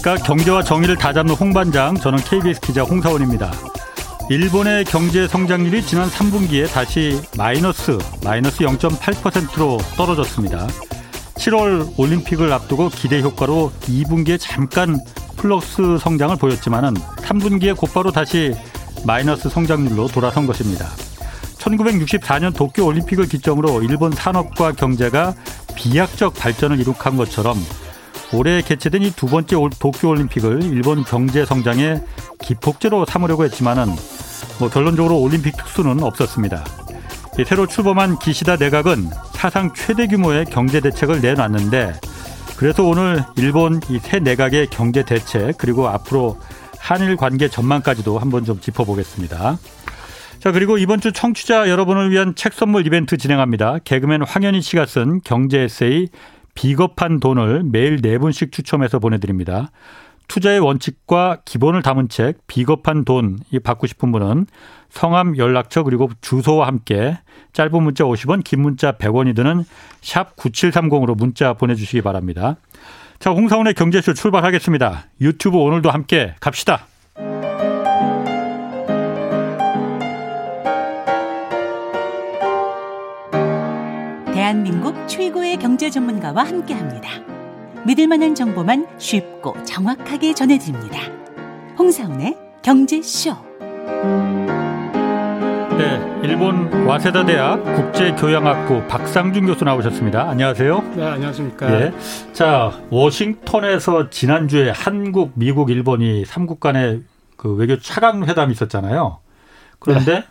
안녕하십니까. 경제와 정의를 다잡는 홍반장, 저는 KBS 기자 홍사원입니다. 일본의 경제 성장률이 지난 3분기에 다시 마이너스, 마이너스 0.8%로 떨어졌습니다. 7월 올림픽을 앞두고 기대 효과로 2분기에 잠깐 플러스 성장을 보였지만은 3분기에 곧바로 다시 마이너스 성장률로 돌아선 것입니다. 1964년 도쿄 올림픽을 기점으로 일본 산업과 경제가 비약적 발전을 이룩한 것처럼 올해 개최된 이 두 번째 도쿄 올림픽을 일본 경제 성장의 기폭제로 삼으려고 했지만은 뭐 결론적으로 올림픽 특수는 없었습니다. 새로 출범한 기시다 내각은 사상 최대 규모의 경제 대책을 내놨는데 그래서 오늘 일본 이 새 내각의 경제 대책 그리고 앞으로 한일 관계 전망까지도 한번 좀 짚어보겠습니다. 자 그리고 이번 주 청취자 여러분을 위한 책 선물 이벤트 진행합니다. 개그맨 황현희 씨가 쓴 경제 에세이 비겁한 돈을 매일 네 분씩 추첨해서 보내드립니다. 투자의 원칙과 기본을 담은 책 비겁한 돈이 받고 싶은 분은 성함 연락처 그리고 주소와 함께 짧은 문자 50원 긴 문자 100원이 드는 샵 9730으로 문자 보내주시기 바랍니다. 자 홍사원의 경제쇼 출발하겠습니다. 유튜브 오늘도 함께 갑시다. 대한민국 최고의 경제 전문가와 함께 합니다. 믿을 만한 정보만 쉽고 정확하게 전해드립니다. 홍사운의 경제쇼. 네, 일본 와세다 대학 국제교양학부 박상준 교수 나오셨습니다. 안녕하세요. 네, 안녕하십니까. 예. 자, 워싱턴에서 지난주에 한국, 미국, 일본이 삼국 간의 그 외교 차관 회담이 있었잖아요. 그런데 네.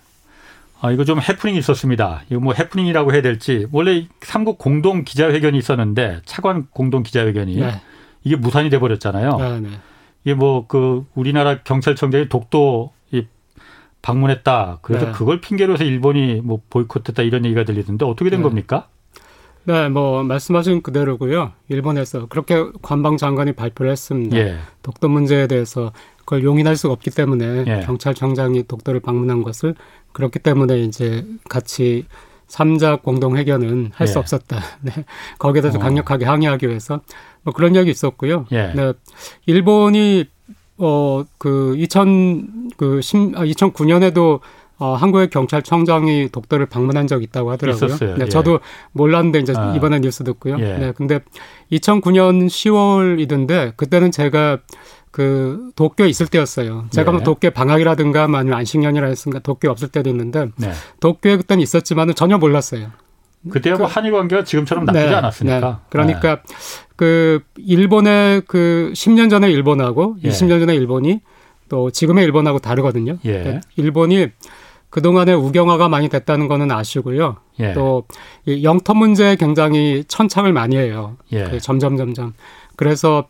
아, 이거 좀 해프닝이 있었습니다. 이거 뭐 해프닝이라고 해야 될지. 원래 삼국 공동 기자회견이 있었는데 차관 공동 기자회견이 네. 이게 무산이 돼 버렸잖아요. 네, 네. 이게 뭐 그 우리나라 경찰청장이 독도 이 방문했다. 그래서 네. 그걸 핑계로 해서 일본이 뭐 보이콧했다 이런 얘기가 들리던데 어떻게 된 네. 겁니까? 네, 뭐 말씀하신 그대로고요. 일본에서 그렇게 관방 장관이 발표를 했습니다. 예. 독도 문제에 대해서 그걸 용인할 수가 없기 때문에 예. 경찰청장이 독도를 방문한 것을 그렇기 때문에 이제 같이 삼자 공동 회견은 할수 예. 없었다. 네. 거기에 대해서 어. 강력하게 항의하기 위해서 뭐 그런 이야기 있었고요. 예. 네. 일본이 어그 2000, 그 10, 2009년에도 어, 한국의 경찰청장이 독도를 방문한 적이 있다고 하더라고요. 있었어요. 네, 예. 저도 몰랐는데 이제 아. 이번에 뉴스 듣고요. 예. 네, 근데 2009년 10월이던데 그때는 제가 그 도쿄에 있을 때였어요. 제가 네. 뭐 도쿄 방학이라든가 아니면 안식년이라 했으니까 도쿄 없을 때도 있는데 네. 도쿄에 그때는 있었지만은 전혀 몰랐어요. 그때야 뭐 그, 한일 관계가 지금처럼 나쁘지 네, 않았으니까. 네. 그러니까 네. 그 일본의 그 10년 전에 일본하고 예. 20년 전에 일본이 또 지금의 일본하고 다르거든요. 예. 그러니까 일본이 그동안에 우경화가 많이 됐다는 거는 아시고요. 예. 또 영토 문제에 굉장히 천착을 많이 해요. 예. 그 점점 점점. 그래서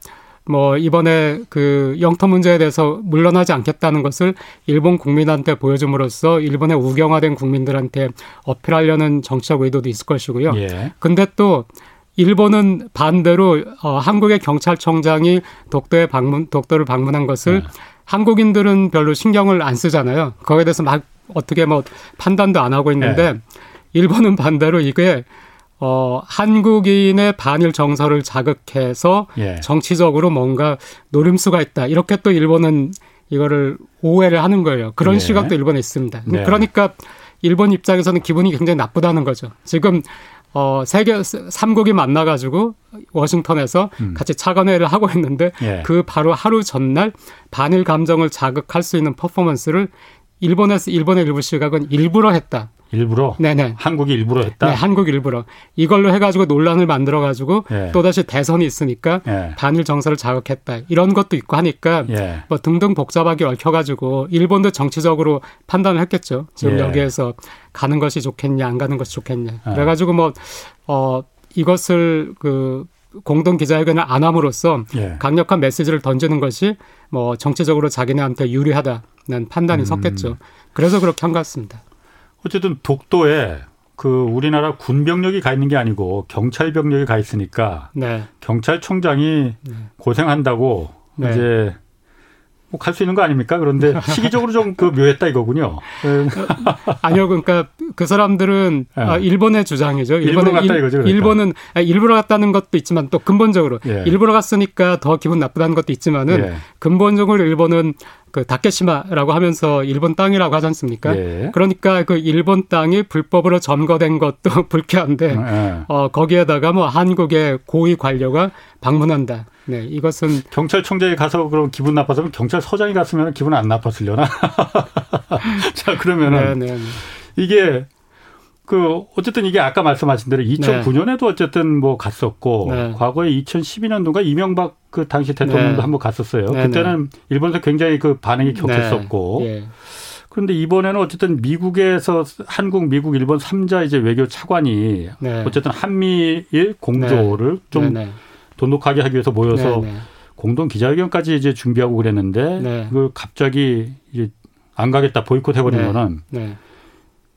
뭐 이번에 그 영토 문제에 대해서 물러나지 않겠다는 것을 일본 국민한테 보여줌으로써 일본의 우경화된 국민들한테 어필하려는 정치적 의도도 있을 것이고요. 예. 근데 또 일본은 반대로 어, 한국의 경찰청장이 독도에 방문 독도를 방문한 것을 네. 한국인들은 별로 신경을 안 쓰잖아요. 거기에 대해서 막 어떻게 뭐 판단도 안 하고 있는데 네. 일본은 반대로 이게 어, 한국인의 반일 정서를 자극해서 예. 정치적으로 뭔가 노림수가 있다. 이렇게 또 일본은 이거를 오해를 하는 거예요. 그런 예. 시각도 일본에 있습니다. 네. 그러니까 일본 입장에서는 기분이 굉장히 나쁘다는 거죠. 지금 어, 세계 삼국이 만나가지고 워싱턴에서 음. 같이 차관회를 하고 있는데 예. 그 바로 하루 전날 반일 감정을 자극할 수 있는 퍼포먼스를 일본에서 일본의 일부 시각은 일부러 했다. 일부러? 네네. 한국이 일부러 했다? 네, 한국 일부러. 이걸로 해가지고 논란을 만들어 가지고 예. 또 다시 대선이 있으니까 예. 반일 정서를 자극했다. 이런 것도 있고 하니까 예. 뭐 등등 복잡하게 얽혀가지고 일본도 정치적으로 판단을 했겠죠. 지금 예. 여기에서 가는 것이 좋겠냐, 안 가는 것이 좋겠냐. 아. 그래가지고 뭐, 어, 이것을 그 공동 기자회견을 안 함으로써 예. 강력한 메시지를 던지는 것이 뭐 정치적으로 자기네한테 유리하다는 판단이 음. 섰겠죠. 그래서 그렇게 한 것 같습니다. 어쨌든 독도에 그 우리나라 군 병력이 가 있는 게 아니고 경찰 병력이 가 있으니까 네. 경찰청장이 네. 고생한다고 네. 이제 꼭할수 있는 거 아닙니까? 그런데 시기적으로 좀 그 묘했다 이거군요. 아니요, 그러니까 그 사람들은 예. 아, 일본의 주장이죠. 일본은 갔다 이거죠. 그러니까. 일본은 아, 일부러 갔다는 것도 있지만 또 근본적으로 예. 일부러 갔으니까 더 기분 나쁘다는 것도 있지만은 예. 근본적으로 일본은 그 다케시마라고 하면서 일본 땅이라고 하지 않습니까? 예. 그러니까 그 일본 땅이 불법으로 점거된 것도 불쾌한데 예. 어 거기에다가 뭐 한국의 고위 관료가 방문한다. 네, 이것은 경찰청장이 가서 그럼 기분 나빴으면 경찰서장이 갔으면 기분 안 나빴으려나? 자 그러면은 네, 네, 네. 이게 그 어쨌든 이게 아까 말씀하신 대로 2009년에도 어쨌든 뭐 갔었고 네. 과거에 2012년도가 이명박 그 당시 대통령도 네. 한번 갔었어요. 네, 그때는 일본에서 굉장히 그 반응이 격했었고. 예. 그런데 이번에는 어쨌든 미국에서 한국, 미국, 일본 3자 이제 외교 차관이 어쨌든 한미일 공조를 좀 돈독하게 하기 위해서 모여서. 네. 공동 기자회견까지 이제 준비하고 그랬는데 네. 그 갑자기 이제 안 가겠다 보이콧 해버린 네. 거는 네.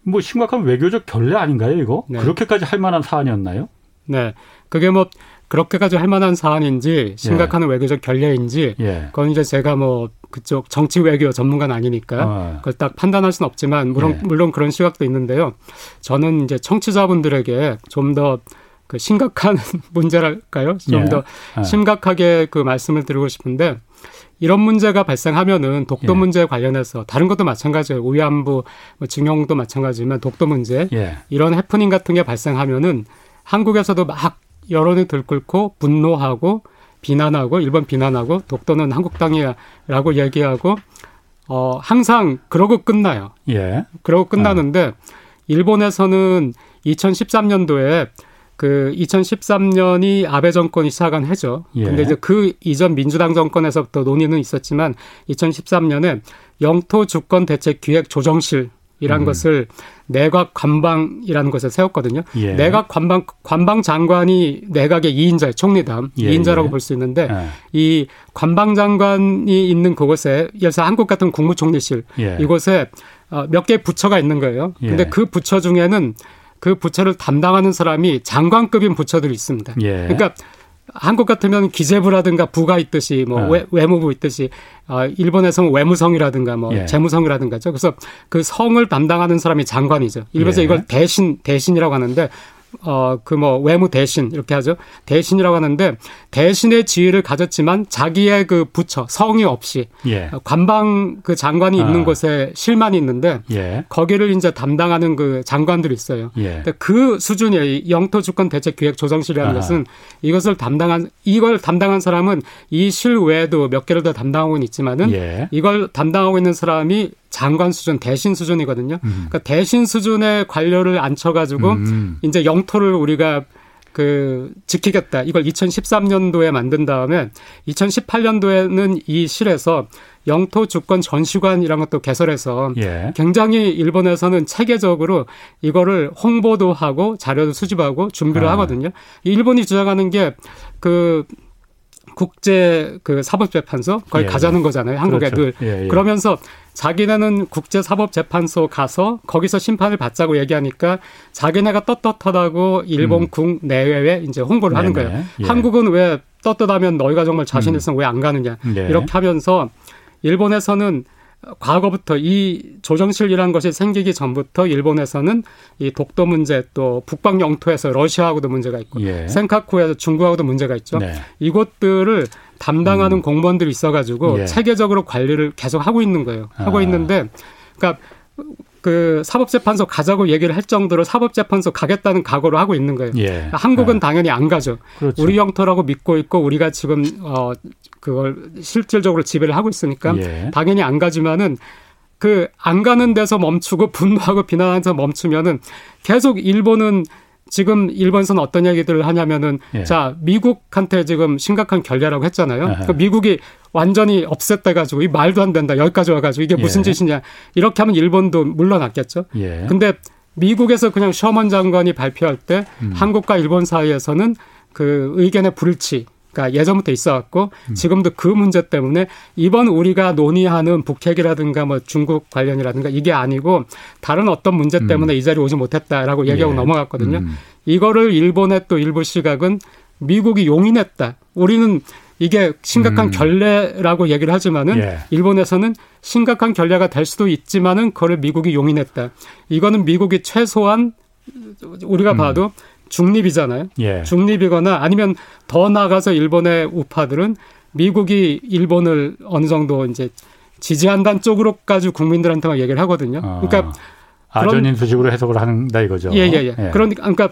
뭐 심각한 외교적 결례 아닌가요 이거 네. 그렇게까지 할 만한 사안이었나요? 네, 그게 뭐 그렇게까지 할 만한 사안인지 심각한 예. 외교적 결례인지 예. 그건 이제 제가 뭐 그쪽 정치 외교 전문가는 아니니까 어. 그걸 딱 판단할 수는 없지만 물론 예. 물론 그런 시각도 있는데요. 저는 이제 청취자분들에게 좀더 그 심각한 문제랄까요? 좀더 예. 예. 심각하게 그 말씀을 드리고 싶은데 이런 문제가 발생하면은 독도 예. 문제 관련해서 다른 것도 마찬가지예요. 위안부, 뭐 징용도 마찬가지지만 독도 문제 예. 이런 해프닝 같은 게 발생하면은 한국에서도 막 여론이 들끓고 분노하고 비난하고 일본 비난하고 독도는 한국 땅이야라고 얘기하고 어 항상 그러고 끝나요. 예. 그러고 끝나는데 어. 일본에서는 2013년도에 그 2013년이 아베 정권이 시작한 해죠. 예. 근데 이제 그 이전 민주당 정권에서부터 논의는 있었지만 2013년에 영토 주권 대책 기획 조정실 이란 음. 것을 내각 관방이라는 것을 세웠거든요. 예. 내각 관방 관방 장관이 내각의 2인자 총리담 예. 2인자라고 예. 볼수 있는데 예. 이 관방 장관이 있는 그곳에 예를 들어서 한국 같은 국무총리실 예. 이곳에 어, 몇개 부처가 있는 거예요. 근데 그 부처 중에는 그 부처를 담당하는 사람이 장관급인 부처들이 있습니다. 예. 그러니까 한국 같으면 기재부라든가 부가 있듯이 뭐 어. 외, 무부 있듯이 어, 일본에서는 외무성이라든가 뭐 예. 재무성이라든가죠. 그래서 그 성을 담당하는 사람이 장관이죠. 일본에서 예. 이걸 대신 대신이라고 하는데 어, 그 뭐 외무 대신 이렇게 하죠. 대신이라고 하는데 대신의 지위를 가졌지만 자기의 그 부처 성이 없이 예. 관방 그 장관이 아. 있는 곳에 실만이 있는데 예. 거기를 이제 담당하는 그 장관들이 있어요. 예. 그 수준의 영토 주권 대책 기획 조정실이라는 아. 것은 이것을 담당한 이걸 담당한 사람은 이 실 외에도 몇 개를 더 담당하고는 있지만은 예. 이걸 담당하고 있는 사람이 장관 수준, 대신 수준이거든요. 음. 그러니까 대신 수준의 관료를 앉혀가지고 음. 이제 영토를 우리가 그 지키겠다. 이걸 2013년도에 만든 다음에 2018년도에는 이 실에서 영토 주권 전시관이라는 것도 개설해서 예. 굉장히 일본에서는 체계적으로 이거를 홍보도 하고 자료도 수집하고 준비를 아. 하거든요. 일본이 주장하는 게그 국제 그 사법재판소 거기 예. 가자는 거잖아요. 한국에 그렇죠. 늘 예, 예. 그러면서 자기네는 국제 사법재판소 가서 거기서 심판을 받자고 얘기하니까 자기네가 떳떳하다고 일본 음. 국 내외에 이제 홍보를 하는 거예요. 예. 한국은 왜 떳떳하면 너희가 정말 자신 있으면 음. 왜안 가느냐 예. 이렇게 하면서 일본에서는 과거부터 이 조정실이라는 것이 생기기 전부터 일본에서는 이 독도 문제 또 북방 영토에서 러시아하고도 문제가 있고 예. 센카쿠에서 중국하고도 문제가 있죠. 네. 이것들을 담당하는 음. 공무원들이 있어가지고 예. 체계적으로 관리를 계속 하고 있는 거예요. 하고 아. 있는데, 그러니까 그 사법재판소 가자고 얘기를 할 정도로 사법재판소 가겠다는 각오를 하고 있는 거예요. 예. 한국은 예. 당연히 안 가죠. 그렇죠. 우리 영토라고 믿고 있고 우리가 지금 어 그걸 실질적으로 지배를 하고 있으니까 예. 당연히 안 가지만은 그 안 가는 데서 멈추고 분노하고 비난하면서 멈추면은 계속 일본은 지금 일본에서는 어떤 얘기들을 하냐면은 예. 자 미국한테 지금 심각한 결례라고 했잖아요. 그 미국이 완전히 없앴다 가지고 이 말도 안 된다 여기까지 와가지고 이게 무슨 예. 짓이냐 이렇게 하면 일본도 물러났겠죠. 예. 근데 미국에서 그냥 셔먼 장관이 발표할 때 음. 한국과 일본 사이에서는 그 의견의 불일치 그러니까 예전부터 있어왔고 음. 지금도 그 문제 때문에 이번 우리가 논의하는 북핵이라든가 뭐 중국 관련이라든가 이게 아니고 다른 어떤 문제 음. 때문에 음. 이 자리에 오지 못했다라고 얘기하고 예. 넘어갔거든요. 음. 이거를 일본의 또 일부 시각은 미국이 용인했다. 우리는 이게 심각한 음. 결례라고 얘기를 하지만은 예. 일본에서는 심각한 결례가 될 수도 있지만은 그걸 미국이 용인했다. 이거는 미국이 최소한 우리가 음. 봐도 중립이잖아요. 예. 중립이거나 아니면 더 나아가서 일본의 우파들은 미국이 일본을 어느 정도 이제 지지한다는 쪽으로까지 국민들한테만 얘기를 하거든요. 어. 그러니까 아전인 수식으로 해석을 한다 이거죠. 예, 예, 예. 예. 그러니까, 그러니까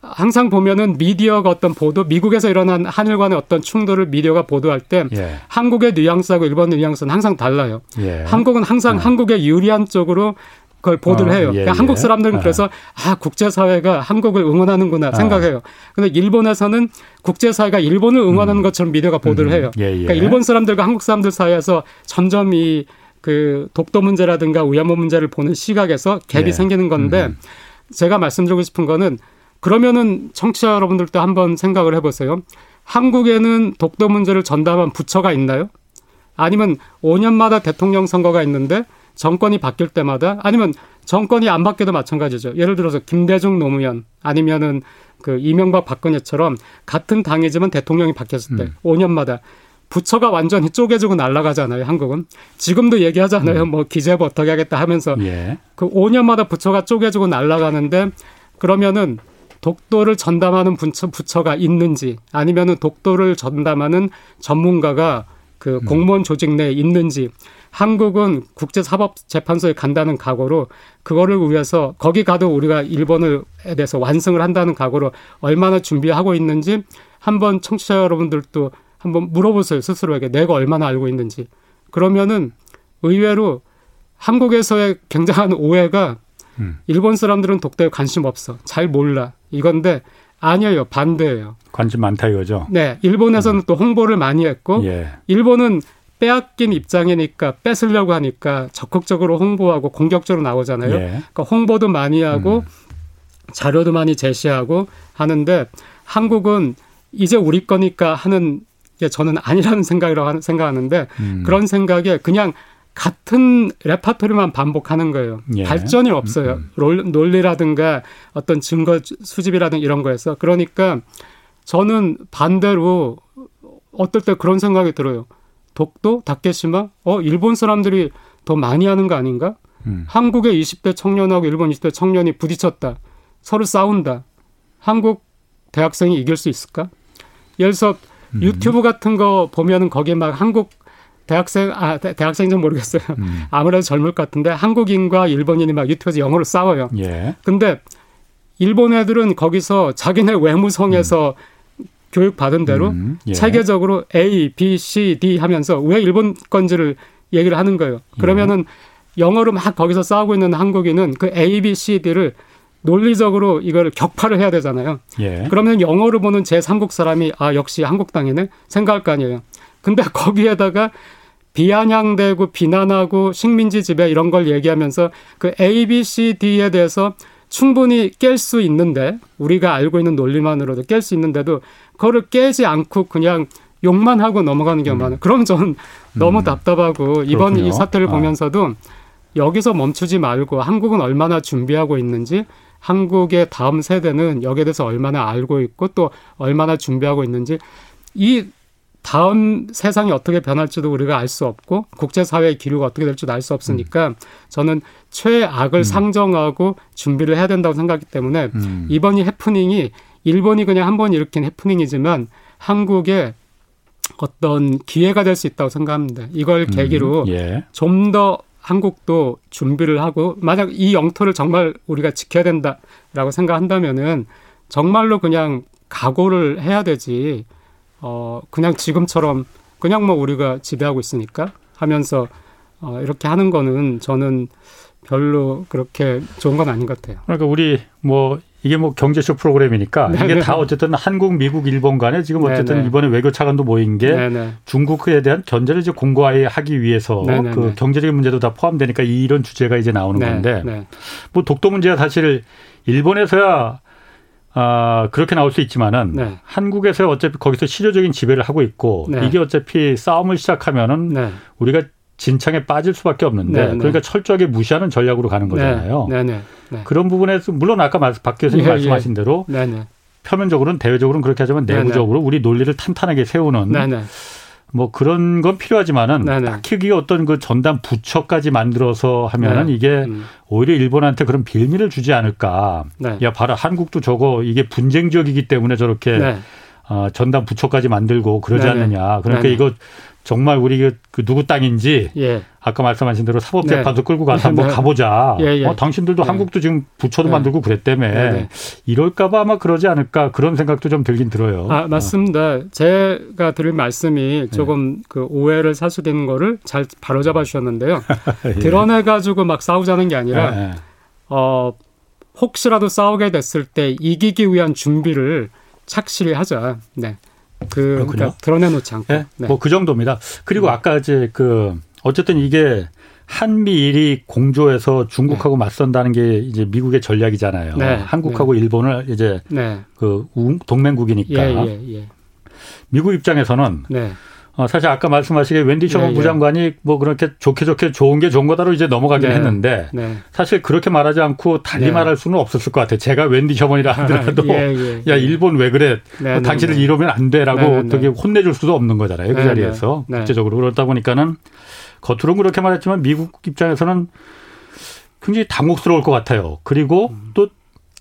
항상 보면은 미디어가 어떤 보도, 미국에서 일어난 한일 간의 어떤 충돌을 미디어가 보도할 때 예. 한국의 뉘앙스하고 일본 의 뉘앙스는 항상 달라요. 예. 한국은 항상 어. 한국의 유리한 쪽으로 그걸 보도를 어, 해요. 예, 그러니까 한국 예. 사람들은 예. 그래서 아 국제사회가 한국을 응원하는구나 어. 생각해요. 근데 일본에서는 국제사회가 일본을 응원하는 음. 것처럼 미디어가 보도를 음. 해요. 예, 예. 그러니까 일본 사람들과 한국 사람들 사이에서 점점 이 그 독도 문제라든가 위안부 문제를 보는 시각에서 갭이 예. 생기는 건데 음. 제가 말씀드리고 싶은 거는 그러면은 청취자 여러분들도 한번 생각을 해보세요. 한국에는 독도 문제를 전담한 부처가 있나요? 아니면 5년마다 대통령 선거가 있는데 정권이 바뀔 때마다 아니면 정권이 안 바뀌어도 마찬가지죠. 예를 들어서 김대중 노무현 아니면은 그 이명박 박근혜처럼 같은 당이지만 대통령이 바뀌었을 때 음. 5년마다 부처가 완전히 쪼개지고 날아가잖아요, 한국은. 지금도 얘기하잖아요. 음. 뭐 기재부 어떻게 하겠다 하면서 예. 그 5년마다 부처가 쪼개지고 날아가는데 그러면은 독도를 전담하는 부처, 부처가 있는지 아니면은 독도를 전담하는 전문가가 그 음. 공무원 조직 내에 있는지 한국은 국제사법재판소에 간다는 각오로 그거를 위해서 거기 가도 우리가 일본에 대해서 완성을 한다는 각오로 얼마나 준비하고 있는지 한번 청취자 여러분들도 한번 물어보세요 스스로에게. 내가 얼마나 알고 있는지. 그러면은 의외로 한국에서의 굉장한 오해가 음. 일본 사람들은 독도에 관심 없어. 잘 몰라. 이건데 아니에요. 반대예요. 관심 많다 이거죠? 네. 일본에서는 음. 또 홍보를 많이 했고 예. 일본은 빼앗긴 입장이니까 뺏으려고 하니까 적극적으로 홍보하고 공격적으로 나오잖아요. 예. 그러니까 홍보도 많이 하고 음. 자료도 많이 제시하고 하는데 한국은 이제 우리 거니까 하는 게 저는 아니라는 생각이라고 생각하는데 음. 그런 생각에 그냥 같은 레파토리만 반복하는 거예요. 예. 발전이 없어요. 음. 음. 논리라든가 어떤 증거 수집이라든가 이런 거에서. 그러니까 저는 반대로 어떨 때 그런 생각이 들어요. 독도, 다케시마, 어, 일본 사람들이 더 많이 하는 거 아닌가? 음. 한국의 20대 청년하고 일본 20대 청년이 부딪혔다. 서로 싸운다. 한국 대학생이 이길 수 있을까? 예를 들어서 음. 유튜브 같은 거 보면은 거기에 막 한국 대학생 아 대, 학생인지 모르겠어요. 음. 아무래도 젊을 것 같은데 한국인과 일본인이 막 유튜브에서 영어로 싸워요. 예. 근데 일본 애들은 거기서 자기네 외무성에서 음. 교육 받은 대로 음, 예. 체계적으로 A, B, C, D 하면서 왜 일본 건지를 얘기를 하는 거예요. 그러면은 예. 영어로 막 거기서 싸우고 있는 한국인은 그 A, B, C, D를 논리적으로 이걸 격파를 해야 되잖아요. 예. 그러면 영어로 보는 제3국 사람이 아 역시 한국당이네 생각할 거 아니에요. 근데 거기에다가 비아냥대고 비난하고 식민지 지배 이런 걸 얘기하면서 그 A, B, C, D에 대해서 충분히 깰 수 있는데 우리가 알고 있는 논리만으로도 깰 수 있는데도 그거를 깨지 않고 그냥 욕만 하고 넘어가는 경우가 많아요. 음. 그럼 저는 너무 음. 답답하고 이번 그렇군요. 이 사태를 아. 보면서도 여기서 멈추지 말고 한국은 얼마나 준비하고 있는지 한국의 다음 세대는 여기에 대해서 얼마나 알고 있고 또 얼마나 준비하고 있는지 이 다음 세상이 어떻게 변할지도 우리가 알 수 없고 국제사회의 기류가 어떻게 될지도 알 수 없으니까 음. 저는 최악을 음. 상정하고 준비를 해야 된다고 생각하기 때문에 음. 이번 이 해프닝이 일본이 그냥 한 번 일으킨 해프닝이지만 한국의 어떤 기회가 될 수 있다고 생각합니다. 이걸 음. 계기로 예. 좀더 한국도 준비를 하고 만약 이 영토를 정말 우리가 지켜야 된다라고 생각한다면은 정말로 그냥 각오를 해야 되지 어, 그냥 지금처럼 그냥 뭐 우리가 지배하고 있으니까 하면서 어, 이렇게 하는 거는 저는 별로 그렇게 좋은 건 아닌 것 같아요. 그러니까 우리 뭐 이게 뭐 경제쇼 프로그램이니까 네네. 이게 네. 다 어쨌든 한국, 미국, 일본 간에 지금 네, 어쨌든 네네. 이번에 외교 차관도 모인 게 네네. 중국에 대한 견제를 이제 공고화하기 위해서 그 경제적인 문제도 다 포함되니까 이런 주제가 이제 나오는 네, 건데 네. 뭐 독도 문제가 사실 일본에서야 아, 그렇게 나올 수 있지만은 네. 한국에서 어차피 거기서 실효적인 지배를 하고 있고 네. 이게 어차피 싸움을 시작하면은 네. 우리가 진창에 빠질 수밖에 없는데 네, 네. 그러니까 철저하게 무시하는 전략으로 가는 네. 거잖아요. 그런 부분에서 물론 아까 박 교수님 예, 말씀하신 예. 대로 표면적으로는 대외적으로는 그렇게 하지만 내부적으로 우리 논리를 탄탄하게 세우는 뭐 그런 건 필요하지만은 네네. 딱히 그게 어떤 그 전담 부처까지 만들어서 하면은 네. 이게 음. 오히려 일본한테 그런 빌미를 주지 않을까. 네. 야 봐라 한국도 저거 이게 분쟁 지역이기 때문에 저렇게 네. 어, 전담 부처까지 만들고 그러지 네네. 않느냐. 그러니까 네네. 이거 정말 우리 그, 그 누구 땅인지 예. 아까 말씀하신 대로 사법재판소 네. 끌고 가서 한번 네. 가보자. 예, 예. 어, 당신들도 네. 한국도 지금 부처도 네. 만들고 그랬다며 네, 이럴까봐 아마 그러지 않을까 그런 생각도 좀 들긴 들어요. 아 맞습니다. 어. 제가 드릴 말씀이 조금 그 오해를 사수되는 거를 잘 바로잡아 주셨는데요. 예. 드러내 가지고 막 싸우자는 게 아니라 어 혹시라도 싸우게 됐을 때 이기기 위한 준비를 착실히 하자. 네. 그 그러니까 드러내놓지 않고. 네? 네. 뭐그 정도입니다. 그리고 네. 아까 이제 그 어쨌든 이게 한미일이 공조해서 중국하고 네. 맞선다는 게 이제 미국의 전략이잖아요. 네. 한국하고 네. 일본을 이제 네. 그 동맹국이니까. 예, 예, 예. 미국 입장에서는 어, 사실 아까 말씀하시게 웬디 셔먼 네, 부장관이 예. 뭐 그렇게 좋게 좋게 좋은 게 좋은 거다로 이제 넘어가긴 네, 했는데 네. 사실 그렇게 말하지 않고 달리 네. 말할 수는 없었을 것 같아요. 제가 웬디 셔먼이라 하더라도 예, 예, 야 예. 일본 왜 그래? 네, 뭐 당신을 이러면 안 돼라고 어떻게 혼내줄 수도 없는 거잖아요. 그 자리에서 구체적으로 그렇다 보니까는 겉으로는 그렇게 말했지만 미국 입장에서는 굉장히 당혹스러울 것 같아요. 그리고 음. 또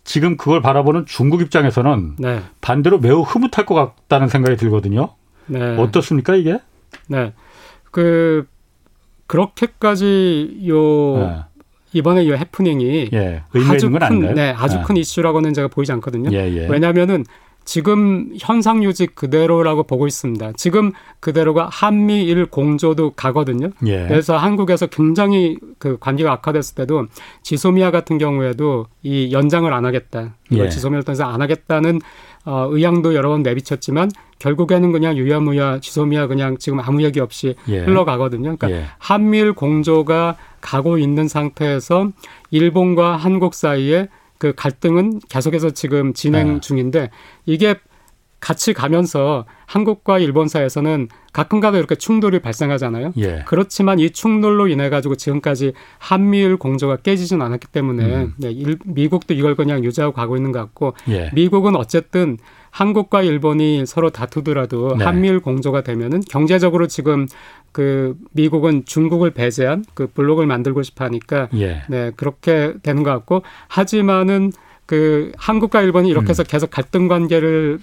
지금 그걸 바라보는 중국 입장에서는 네. 반대로 매우 흐뭇할 것 같다는 생각이 들거든요. 네. 어떻습니까 이게? 네, 그 그렇게까지 요 네. 이번에 이 해프닝이 예, 아주 큰, 네, 아주 네. 큰 이슈라고는 제가 보이지 않거든요. 예, 예. 왜냐하면은 지금 현상 유지 그대로라고 보고 있습니다. 지금 그대로가 한미일 공조도 가거든요. 예. 그래서 한국에서 굉장히 그 관계가 악화됐을 때도 지소미아 같은 경우에도 이 연장을 안 하겠다. 이걸 예. 지소미아를 통해서 안 하겠다는 어, 의향도 여러 번 내비쳤지만 결국에는 그냥 유야무야 지소미아 그냥 지금 아무 얘기 없이 예. 흘러가거든요. 그러니까 예. 한미일 공조가 가고 있는 상태에서 일본과 한국 사이에 그 갈등은 계속해서 지금 진행 네. 중인데 이게 같이 가면서 한국과 일본 사이에서는 가끔가다 이렇게 충돌이 발생하잖아요. 예. 그렇지만 이 충돌로 인해 가지고 지금까지 한미일 공조가 깨지진 않았기 때문에 음. 네, 일, 미국도 이걸 그냥 유지하고 가고 있는 것 같고 예. 미국은 어쨌든 한국과 일본이 서로 다투더라도 네. 한미일 공조가 되면은 경제적으로 지금 그 미국은 중국을 배제한 그 블록을 만들고 싶어 하니까 예. 네, 그렇게 되는 것 같고 하지만은 그 한국과 일본이 이렇게 해서 음. 계속 갈등 관계를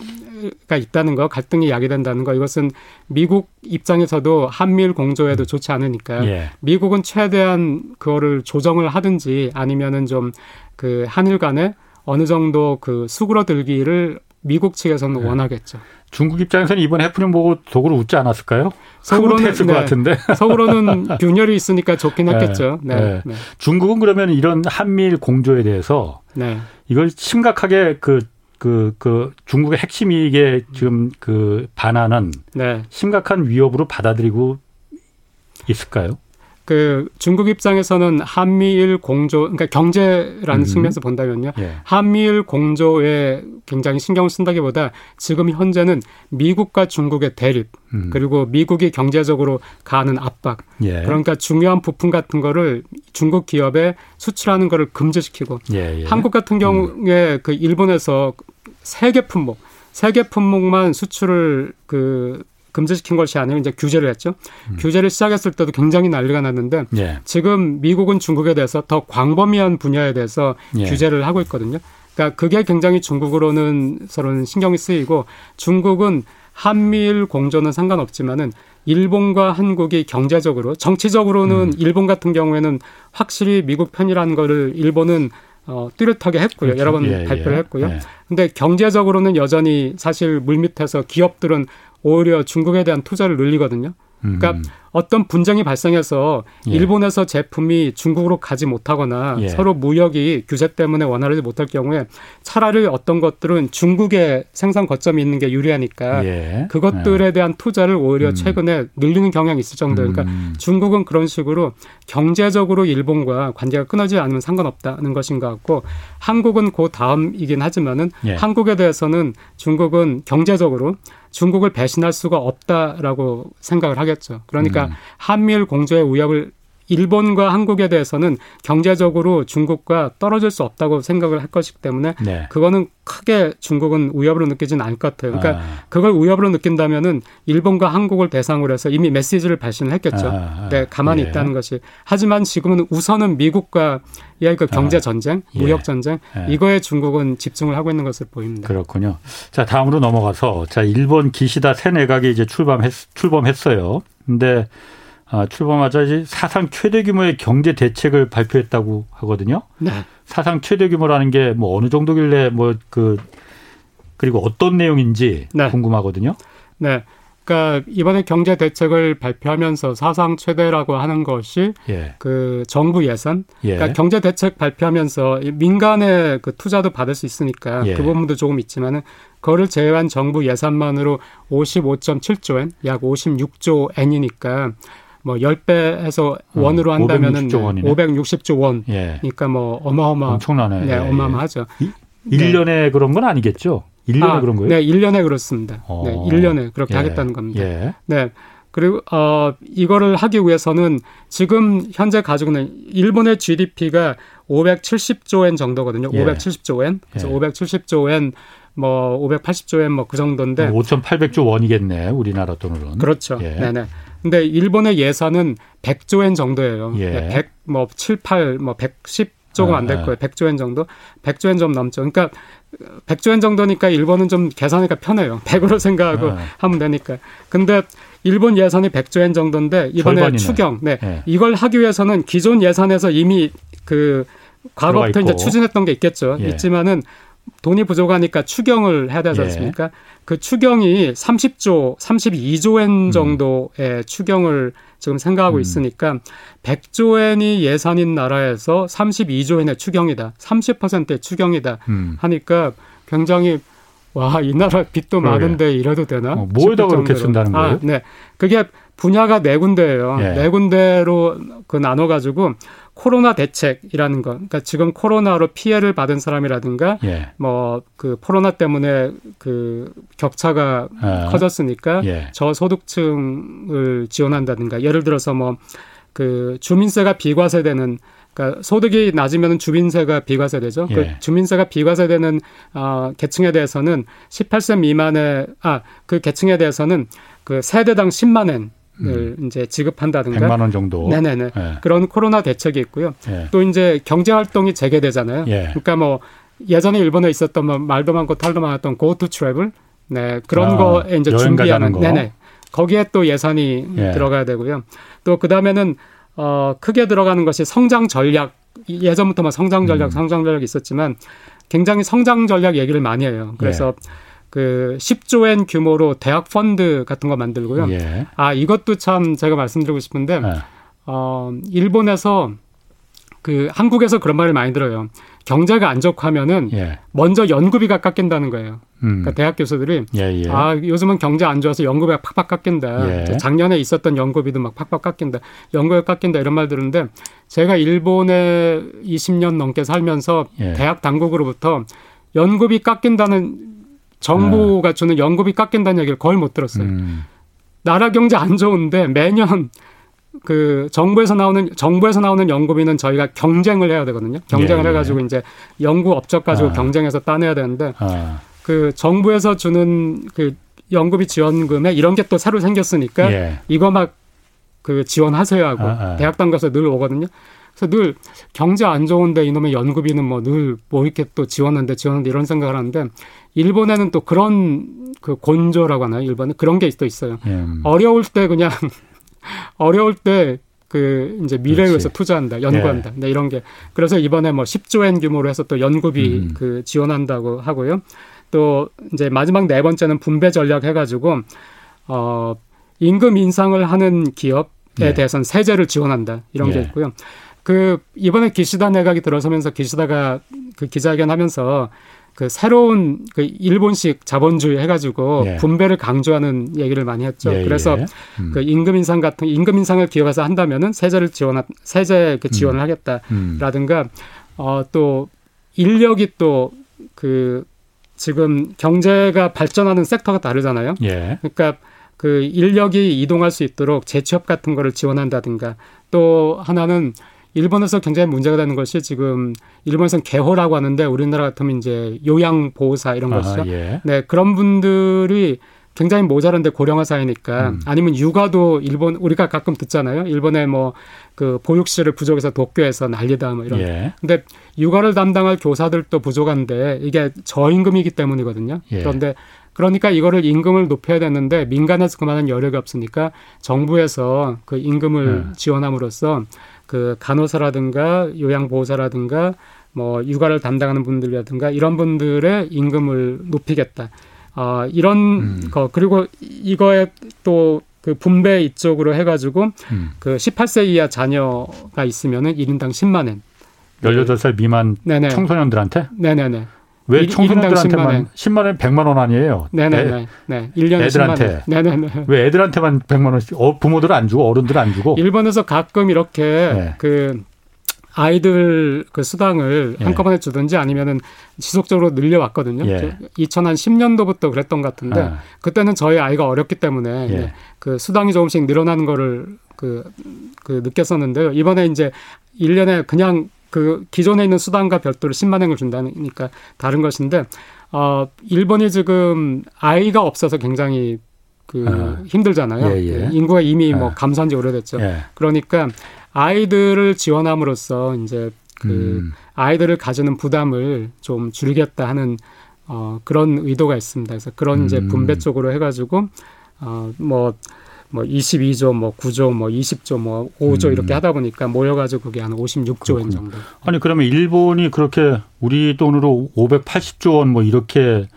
가 있다는 거, 갈등이 야기된다는 거 이것은 미국 입장에서도 한미일 공조에도 음. 좋지 않으니까 예. 미국은 최대한 그거를 조정을 하든지 아니면은 좀 그 한일 간에 어느 정도 그 수그러들기를 미국 측에서는 네. 원하겠죠. 중국 입장에서는 이번 해프닝 보고 속으로 웃지 않았을까요? 속으로는 했을 네. 것 같은데. 속으로는 균열이 있으니까 좋긴 네. 했겠죠. 네. 네. 네. 중국은 그러면 이런 한미일 공조에 대해서 네. 이걸 심각하게 그 그, 그, 중국의 핵심 이익에 지금 그 반하는 네. 심각한 위협으로 받아들이고 있을까요? 그 중국 입장에서는 한미일 공조, 그러니까 경제라는 음. 측면에서 본다면요. 예. 한미일 공조에 굉장히 신경을 쓴다기보다 지금 현재는 미국과 중국의 대립, 음. 그리고 미국이 경제적으로 가하는 압박. 예. 그러니까 중요한 부품 같은 거를 중국 기업에 수출하는 거를 금지시키고 예, 예. 한국 같은 경우에 음. 그 일본에서 세계 품목, 세계 품목만 수출을 그 금지시킨 것이 아니라 이제 규제를 했죠. 음. 규제를 시작했을 때도 굉장히 난리가 났는데 예. 지금 미국은 중국에 대해서 더 광범위한 분야에 대해서 예. 규제를 하고 있거든요. 그러니까 그게 굉장히 중국으로는 서로는 신경이 쓰이고 중국은 한미일 공조는 상관없지만은 일본과 한국이 경제적으로 정치적으로는 음. 일본 같은 경우에는 확실히 미국 편이라는 거를 일본은 어, 뚜렷하게 했고요. 그렇죠. 여러 번 예, 발표를 예. 했고요. 예. 근데 경제적으로는 여전히 사실 물밑에서 기업들은 오히려 중국에 대한 투자를 늘리거든요. 그러니까 음. 어떤 분쟁이 발생해서 예. 일본에서 제품이 중국으로 가지 못하거나 예. 서로 무역이 규제 때문에 원활하지 못할 경우에 차라리 어떤 것들은 중국에 생산 거점이 있는 게 유리하니까 예. 그것들에 예. 대한 투자를 오히려 음. 최근에 늘리는 경향이 있을 정도예요. 그러니까 음. 중국은 그런 식으로 경제적으로 일본과 관계가 끊어지지 않으면 상관없다는 것인 것 같고 한국은 그 다음이긴 하지만은 예. 한국에 대해서는 중국은 경제적으로 중국을 배신할 수가 없다라고 생각을 하겠죠. 그러니까 음. 한미일 공조의 위협을 일본과 한국에 대해서는 경제적으로 중국과 떨어질 수 없다고 생각을 할 것이기 때문에 네. 그거는 크게 중국은 위협으로 느끼지는 않을 것 같아요. 그러니까 아. 그걸 위협으로 느낀다면은 일본과 한국을 대상으로 해서 이미 메시지를 발신을 했겠죠. 아. 네, 가만히 예. 있다는 것이. 하지만 지금은 우선은 미국과 이그 경제 아. 전쟁, 아. 무역 전쟁 예. 이거에 중국은 집중을 하고 있는 것을 보입니다. 그렇군요. 자, 다음으로 넘어가서 자, 일본 기시다 새 내각이 이제 출범했 출범했어요. 근데 아, 출범하자 이제 사상 최대 규모의 경제 대책을 발표했다고 하거든요. 네. 사상 최대 규모라는 게 뭐 어느 정도길래 뭐 그 그리고 어떤 내용인지 네. 궁금하거든요. 네. 그러니까 이번에 경제 대책을 발표하면서 사상 최대라고 하는 것이 예. 그 정부 예산. 예. 그러니까 경제 대책 발표하면서 민간의 그 투자도 받을 수 있으니까 예. 그 부분도 조금 있지만은 그거를 제외한 정부 예산만으로 55.7조 엔, 약 56조 엔이니까 뭐 10배 해서 어, 원으로 한다면은 560조, 560조 원. 예. 그러니까 뭐 어마어마 엄청나네. 네, 어마어마하죠. 이, 1년에 네. 그런 건 아니겠죠? 1년에 아, 그런 거예요? 네, 1년에 그렇습니다. 어. 네, 1년에 그렇게 예. 하겠다는 겁니다. 예. 네. 그리고 어 이거를 하기 위해서는 지금 현재 가지고는 일본의 GDP가 570조 엔 정도거든요. 예. 570조 엔. 그래서 예. 570조 엔, 뭐 580조 엔 뭐 그 정도인데 5,800조 원이겠네. 우리나라 돈으로는. 그렇죠. 예. 네, 네. 근데 일본의 예산은 100조 엔 정도예요. 예. 100, 뭐 7, 8, 뭐 110 조금 안 될 거예요. 100조 엔 정도? 100조 엔 좀 넘죠. 그러니까 100조 엔 정도니까 일본은 좀 계산하기가 편해요. 100으로 생각하고 네. 하면 되니까. 근데 일본 예산이 100조 엔 정도인데 이번에 절반이네. 추경. 네. 네. 이걸 하기 위해서는 기존 예산에서 이미 그 과거부터 이제 추진했던 게 있겠죠. 예. 있지만은 돈이 부족하니까 추경을 해야 되지 예. 않습니까? 예. 그 추경이 30조, 32조 엔 음. 정도의 음. 추경을 지금 생각하고 음. 있으니까 100조 엔이 예산인 나라에서 32조 엔의 추경이다. 30%의 추경이다. 음. 하니까 굉장히 와, 이 나라 빚도 많은데 이래도 되나? 어, 뭐에다 그렇게 쓴다는 거예요? 아, 네. 그게 분야가 네 군데예요. 예. 네 군데로 그 나눠 가지고 코로나 대책이라는 거. 그러니까 지금 코로나로 피해를 받은 사람이라든가 예. 뭐그 코로나 때문에 그 격차가 아. 커졌으니까 예. 저소득층을 지원한다든가 예를 들어서 뭐 그 주민세가 비과세되는 그러니까 소득이 낮으면 주민세가 비과세되죠. 그 예. 그 주민세가 비과세되는 어, 계층에 대해서는 18세 미만의 아 그 계층에 대해서는 그 세대당 10만 엔 을 음. 이제 지급한다든가 100만 원 정도. 네네네. 예. 그런 코로나 대책이 있고요. 예. 또 이제 경제 활동이 재개되잖아요. 예. 그러니까 뭐 예전에 일본에 있었던 뭐 말도 많고 탈도 많았던 Go To Travel 네 그런 아, 거에 이제 준비하는 거. 네네 거기에 또 예산이 예. 들어가야 되고요. 또 그 다음에는 어 크게 들어가는 것이 성장 전략 예전부터 막 성장 전략, 음. 성장 전략이 있었지만 굉장히 성장 전략 얘기를 많이 해요. 그래서 예. 그 10조엔 규모로 대학 펀드 같은 거 만들고요. 예. 아 이것도 참 제가 말씀드리고 싶은데 네. 어 일본에서 그 한국에서 그런 말을 많이 들어요. 경제가 안 좋고 하면은 예. 먼저 연구비가 깎인다는 거예요. 음. 그러니까 대학 교수들이 예, 예. 아 요즘은 경제 안 좋아서 연구비가 팍팍 깎인다. 예. 작년에 있었던 연구비도 막 팍팍 깎인다. 연구비 깎인다 이런 말 들은데 제가 일본에 20년 넘게 살면서 예. 대학 당국으로부터 연구비 깎인다는 정부가 주는 연금이 깎인다는 얘기를 거의 못 들었어요. 음. 나라 경제 안 좋은데 매년 그 정부에서 나오는 정부에서 나오는 연구비는 저희가 경쟁을 해야 되거든요. 경쟁을 예, 예. 해가지고 이제 연구 업적 가지고 아. 경쟁해서 따내야 되는데 아. 그 정부에서 주는 그 연구비 지원금에 이런 게 또 새로 생겼으니까 예. 이거 막 그 지원하세요 하고 아, 아. 대학 당 가서 늘 오거든요. 그래서 늘 경제 안 좋은데 이놈의 연구비는 뭐 늘뭐 뭐 이렇게 또 지원하는데 지원하는데 이런 생각을 하는데 일본에는 또 그런 그 곤조라고 하나요? 일본은 그런 게 또 있어요. 예. 어려울 때 그냥 어려울 때그 이제 미래를 위해서 투자한다, 연구한다. 예. 네, 이런 게 그래서 이번에 뭐 10조 엔 규모로 해서 또 연구비 음. 그 지원한다고 하고요. 또 이제 마지막 네 번째는 분배 전략 해가지고 어 임금 인상을 하는 기업에 예. 대해서는 세제를 지원한다 이런 게 예. 있고요. 그 이번에 기시다 내각이 들어서면서 기시다가 그 기자회견 하면서 그 새로운 그 일본식 자본주의 해가지고 예. 분배를 강조하는 얘기를 많이 했죠. 예, 그래서 예. 음. 그 임금 인상 같은 임금 인상을 기업에서 한다면은 세제를 지원 세제 그 지원을 음. 하겠다라든가 음. 어또 인력이 또 그 지금 경제가 발전하는 섹터가 다르잖아요. 예. 그러니까 그 인력이 이동할 수 있도록 재취업 같은 거를 지원한다든가 또 하나는 일본에서 굉장히 문제가 되는 것이 지금 일본에서는 개호라고 하는데 우리나라 같으면 이제 요양 보호사 이런 것이죠. 예. 네, 그런 분들이 굉장히 모자란데 고령화 사회니까 음. 아니면 육아도 일본 우리가 가끔 듣잖아요. 일본에 뭐그 보육실을 부족해서 도쿄에서 난리다 뭐 이런. 예. 근데 육아를 담당할 교사들도 부족한데 이게 저임금이기 때문이거든요. 예. 그런데 그러니까 이거를 임금을 높여야 되는데 민간에서 그만한 여력이 없으니까 정부에서 그 임금을 예. 지원함으로써 그 간호사라든가 요양보호사라든가 뭐 육아를 담당하는 분들이라든가 이런 분들의 임금을 높이겠다. 어, 이런 음. 거 그리고 이거에 또 그 분배 이쪽으로 해가지고 음. 그 18세 이하 자녀가 있으면은 1인당 10만 원. 18살 미만 네네. 청소년들한테? 네네네. 왜 청소년들한테만 10만 원, 100만 원 아니에요? 네네네. 네. 1년에 애들한테. 10만 원. 네네네. 왜 애들한테만 100만 원씩? 어, 부모들은 안 주고 어른들은 안 주고? 일본에서 가끔 이렇게 네. 그 아이들 그 수당을 예. 한꺼번에 주든지 아니면은 지속적으로 늘려왔거든요. 예. 2010년도부터 그랬던 것 같은데 아. 그때는 저희 아이가 어렸기 때문에 예. 그 수당이 조금씩 늘어나는 거를 그, 그 느꼈었는데요. 이번에 이제 1년에 그냥 그 기존에 있는 수당과 별도로 10만 원을 준다니까 다른 것인데 어 일본이 지금 아이가 없어서 굉장히 그 아. 힘들잖아요. 예, 예. 인구가 이미 뭐 아. 감소한 지 오래됐죠. 예. 그러니까 아이들을 지원함으로써 이제 그 음. 아이들을 가지는 부담을 좀 줄이겠다 하는 어 그런 의도가 있습니다. 그래서 그런 음. 이제 분배 쪽으로 해 가지고 어뭐 뭐 22조, 뭐 9조, 뭐 20조, 뭐 5조 음. 이렇게 하다 보니까 모여 가지고 그게 한 56조 원 정도. 아니 그러면 일본이 그렇게 우리 돈으로 580조 원 뭐 이렇게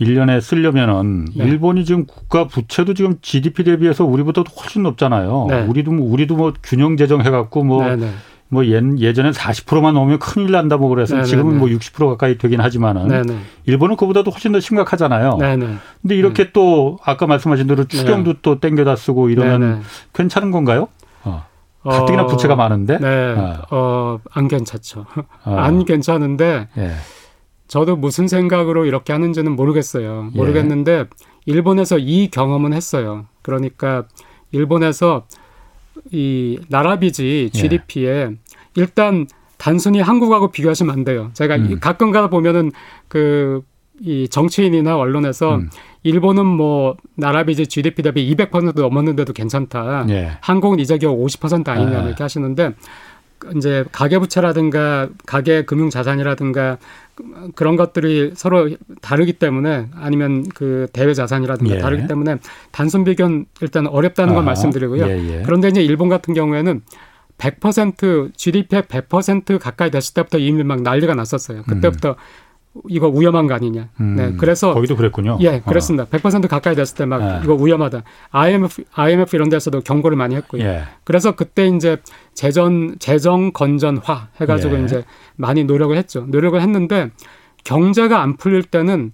1년에 쓰려면은 네. 일본이 지금 국가 부채도 지금 GDP 대비해서 우리보다도 훨씬 높잖아요. 네. 우리도 뭐 우리도 뭐 균형 재정 해 갖고 뭐. 네, 네. 뭐 예, 예전에 40%만 넘으면 큰일 난다 뭐 그래서 네네네. 지금은 뭐 60% 가까이 되긴 하지만은 네네. 일본은 그보다도 훨씬 더 심각하잖아요. 네네. 근데 이렇게 네. 또 아까 말씀하신 대로 추경도 네. 또 땡겨다 쓰고 이러면 네네. 괜찮은 건가요? 어. 가뜩이나 어, 부채가 많은데? 네. 어, 어 안 괜찮죠. 어. 안 괜찮은데 예. 저도 무슨 생각으로 이렇게 하는지는 모르겠어요. 예. 모르겠는데 예. 일본에서 이 경험은 했어요. 그러니까 일본에서 이 나라비지 GDP에 예. 일단 단순히 한국하고 비교하시면 안 돼요. 제가 음. 가끔 가다 보면은 그 이 정치인이나 언론에서 음. 일본은 뭐 나라비지 GDP 대비 200% 넘었는데도 괜찮다. 예. 한국은 겨우 50% 아니냐 아. 이렇게 하시는데 이제 가계부채라든가 가계 금융 자산이라든가 그런 것들이 서로 다르기 때문에 아니면 그 대외 자산이라든가 예. 다르기 때문에 단순 비교는 일단 어렵다는 걸 말씀드리고요. 예, 예. 그런데 이제 일본 같은 경우에는 100% GDP의 100% 가까이 됐을 때부터 이미 막 난리가 났었어요. 그때부터 음. 이거 위험한 거 아니냐. 음, 네. 그래서 거기도 그랬군요. 예, 그렇습니다. 어. 100% 가까이 됐을 때막 예. 이거 위험하다. IMF IMF 이런 데서도 경고를 많이 했고요. 예. 그래서 그때 이제 재정 재정 건전화 해 가지고 예. 이제 많이 노력을 했죠. 노력을 했는데 경제가 안 풀릴 때는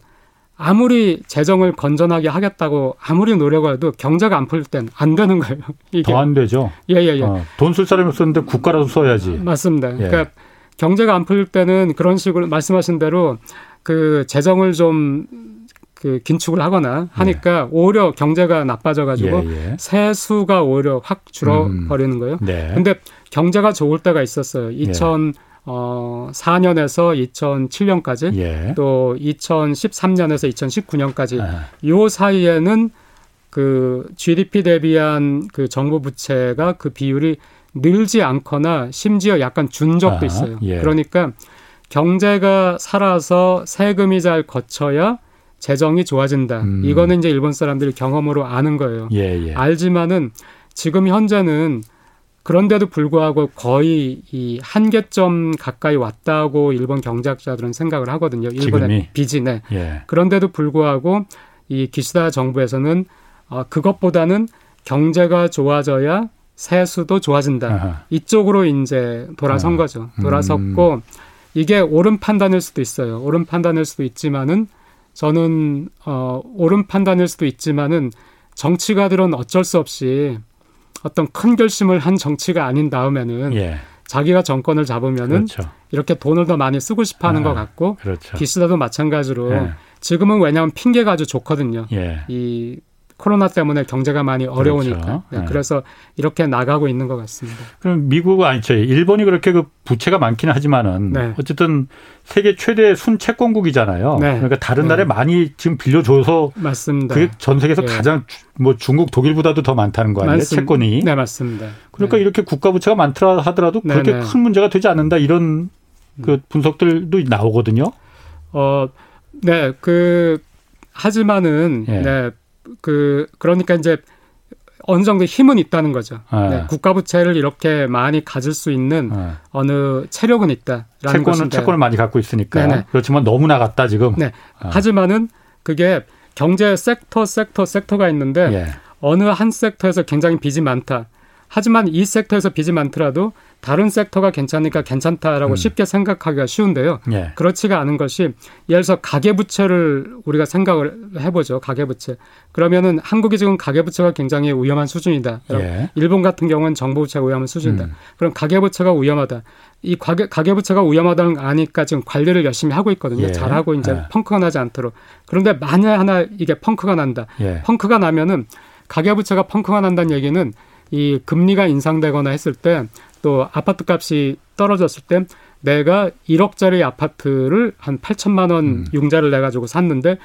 아무리 재정을 건전하게 하겠다고 아무리 노력을 해도 경제가 안 풀릴 땐 안 되는 거예요. 더안 되죠. 예, 예, 예. 어, 돈쓸 사람이 없었는데 국가라도 써야지. 맞습니다. 예. 그러니까 경제가 안 풀릴 때는 그런 식으로 말씀하신 대로 그 재정을 좀 그 긴축을 하거나 하니까 네. 오히려 경제가 나빠져 가지고 예, 예. 세수가 오히려 확 줄어 버리는 음. 거예요. 네. 근데 경제가 좋을 때가 있었어요. 2000 어, 4년에서 2007년까지 예. 또 2013년에서 2019년까지 아. 요 사이에는 그 GDP 대비한 그 정부 부채가 그 비율이 늘지 않거나 심지어 약간 준 적도 있어요. 예. 그러니까 경제가 살아서 세금이 잘 거쳐야 재정이 좋아진다. 음. 이거는 이제 일본 사람들이 경험으로 아는 거예요. 예, 예. 알지만은 지금 현재는 그런데도 불구하고 거의 이 한계점 가까이 왔다고 일본 경제학자들은 생각을 하거든요. 일본의 비진에. 예. 그런데도 불구하고 이 기시다 정부에서는 어, 그것보다는 경제가 좋아져야 세수도 좋아진다. 아하. 이쪽으로 이제 돌아선 아. 거죠. 돌아섰고 음. 이게 옳은 판단일 수도 있어요. 옳은 판단일 수도 있지만은 저는 어 옳은 판단일 수도 있지만은 정치가들은 어쩔 수 없이 어떤 큰 결심을 한 정치가 아닌 다음에는 예. 자기가 정권을 잡으면은 그렇죠. 이렇게 돈을 더 많이 쓰고 싶어 하는 아, 것 같고 그렇죠. 기시다도 마찬가지로 예. 지금은 왜냐하면 핑계가 아주 좋거든요. 예. 이 코로나 때문에 경제가 많이 어려우니까. 그렇죠. 네, 네. 그래서 이렇게 나가고 있는 것 같습니다. 그럼 미국 아니죠. 일본이 그렇게 그 부채가 많기는 하지만은 네. 어쨌든 세계 최대 순채권국이잖아요. 네. 그러니까 다른 나라에 네. 많이 지금 빌려줘서 맞습니다. 그게 전 세계에서 예. 가장 뭐 중국 독일보다도 더 많다는 거 아니에요? 맞습... 채권이. 네, 맞습니다. 그러니까 네. 이렇게 국가 부채가 많더라 하더라도 그렇게 큰 문제가 되지 않는다 이런 그 분석들도 나오거든요. 어, 네, 그 하지만은 예. 네, 그 그러니까 이제 어느 정도 힘은 있다는 거죠. 예. 네, 국가 부채를 이렇게 많이 가질 수 있는 예. 어느 체력은 있다라는 채권은, 것인데. 채권을 많이 갖고 있으니까. 네네. 그렇지만 너무 나갔다 지금. 네. 아. 하지만은 그게 경제 섹터 섹터 섹터가 있는데 예. 어느 한 섹터에서 굉장히 빚이 많다. 하지만 이 섹터에서 빚이 많더라도 다른 섹터가 괜찮으니까 괜찮다라고 음. 쉽게 생각하기가 쉬운데요. 예. 그렇지가 않은 것이 예를 들어서 가계부채를 우리가 생각을 해보죠. 가계부채. 그러면은 한국이 지금 가계부채가 굉장히 위험한 수준이다. 예. 일본 같은 경우는 정부부채가 위험한 수준이다. 음. 그럼 가계부채가 위험하다. 이 가계, 가계부채가 위험하다는 거 아니까 지금 관리를 열심히 하고 있거든요. 예. 잘하고 이제 예. 펑크가 나지 않도록. 그런데 만약 하나 이게 펑크가 난다. 예. 펑크가 나면은 가계부채가 펑크가 난다는 얘기는 이 금리가 인상되거나 했을 때 또 아파트 값이 떨어졌을 때 내가 1억짜리 아파트를 한 8천만 원 음. 융자를 내 가지고 샀는데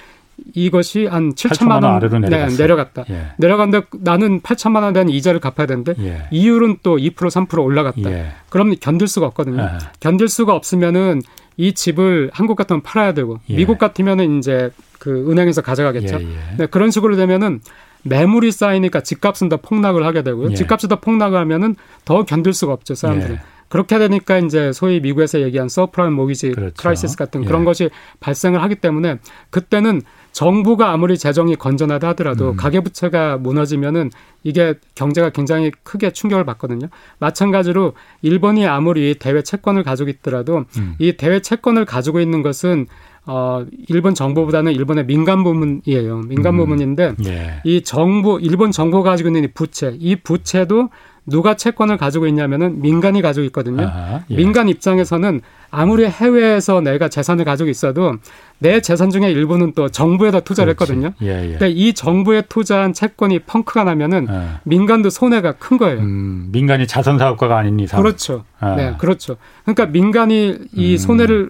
이것이 한 7천만 원, 원 네, 내려갔다. 예. 내려갔는데 나는 8천만 원에 대한 이자를 갚아야 되는데 예. 이율은 또 2% 3% 올라갔다. 예. 그럼 견딜 수가 없거든요. 예. 견딜 수가 없으면은 이 집을 한국 같으면 팔아야 되고 예. 미국 같으면은 이제 그 은행에서 가져가겠죠. 예, 네, 그런 식으로 되면은 매물이 쌓이니까 집값은 더 폭락을 하게 되고요. 예. 집값이 더 폭락을 하면은 더 견딜 수가 없죠, 사람들은. 예. 그렇게 되니까 이제 소위 미국에서 얘기한 서브프라임 모기지 그렇죠. crisis 같은 그런 예. 것이 발생을 하기 때문에 그때는 정부가 아무리 재정이 건전하다 하더라도 음. 가계부채가 무너지면은 이게 경제가 굉장히 크게 충격을 받거든요. 마찬가지로 일본이 아무리 대외 채권을 가지고 있더라도 음. 이 대외 채권을 가지고 있는 것은 어, 일본 정부보다는 일본의 민간 부문이에요. 민간 음. 부문인데 예. 이 정부, 일본 정부가 가지고 있는 이 부채, 이 부채도 누가 채권을 가지고 있냐면은 민간이 가지고 있거든요. 아하, 예. 민간 입장에서는 아무리 해외에서 내가 재산을 가지고 있어도 내 재산 중에 일부는 또 정부에다 투자를 그렇지. 했거든요. 예, 예. 근데 이 정부에 투자한 채권이 펑크가 나면은 예. 민간도 손해가 큰 거예요. 음, 민간이 자선 사업가가 아닌 이상. 그렇죠. 아. 네, 그렇죠. 그러니까 민간이 이 음. 손해를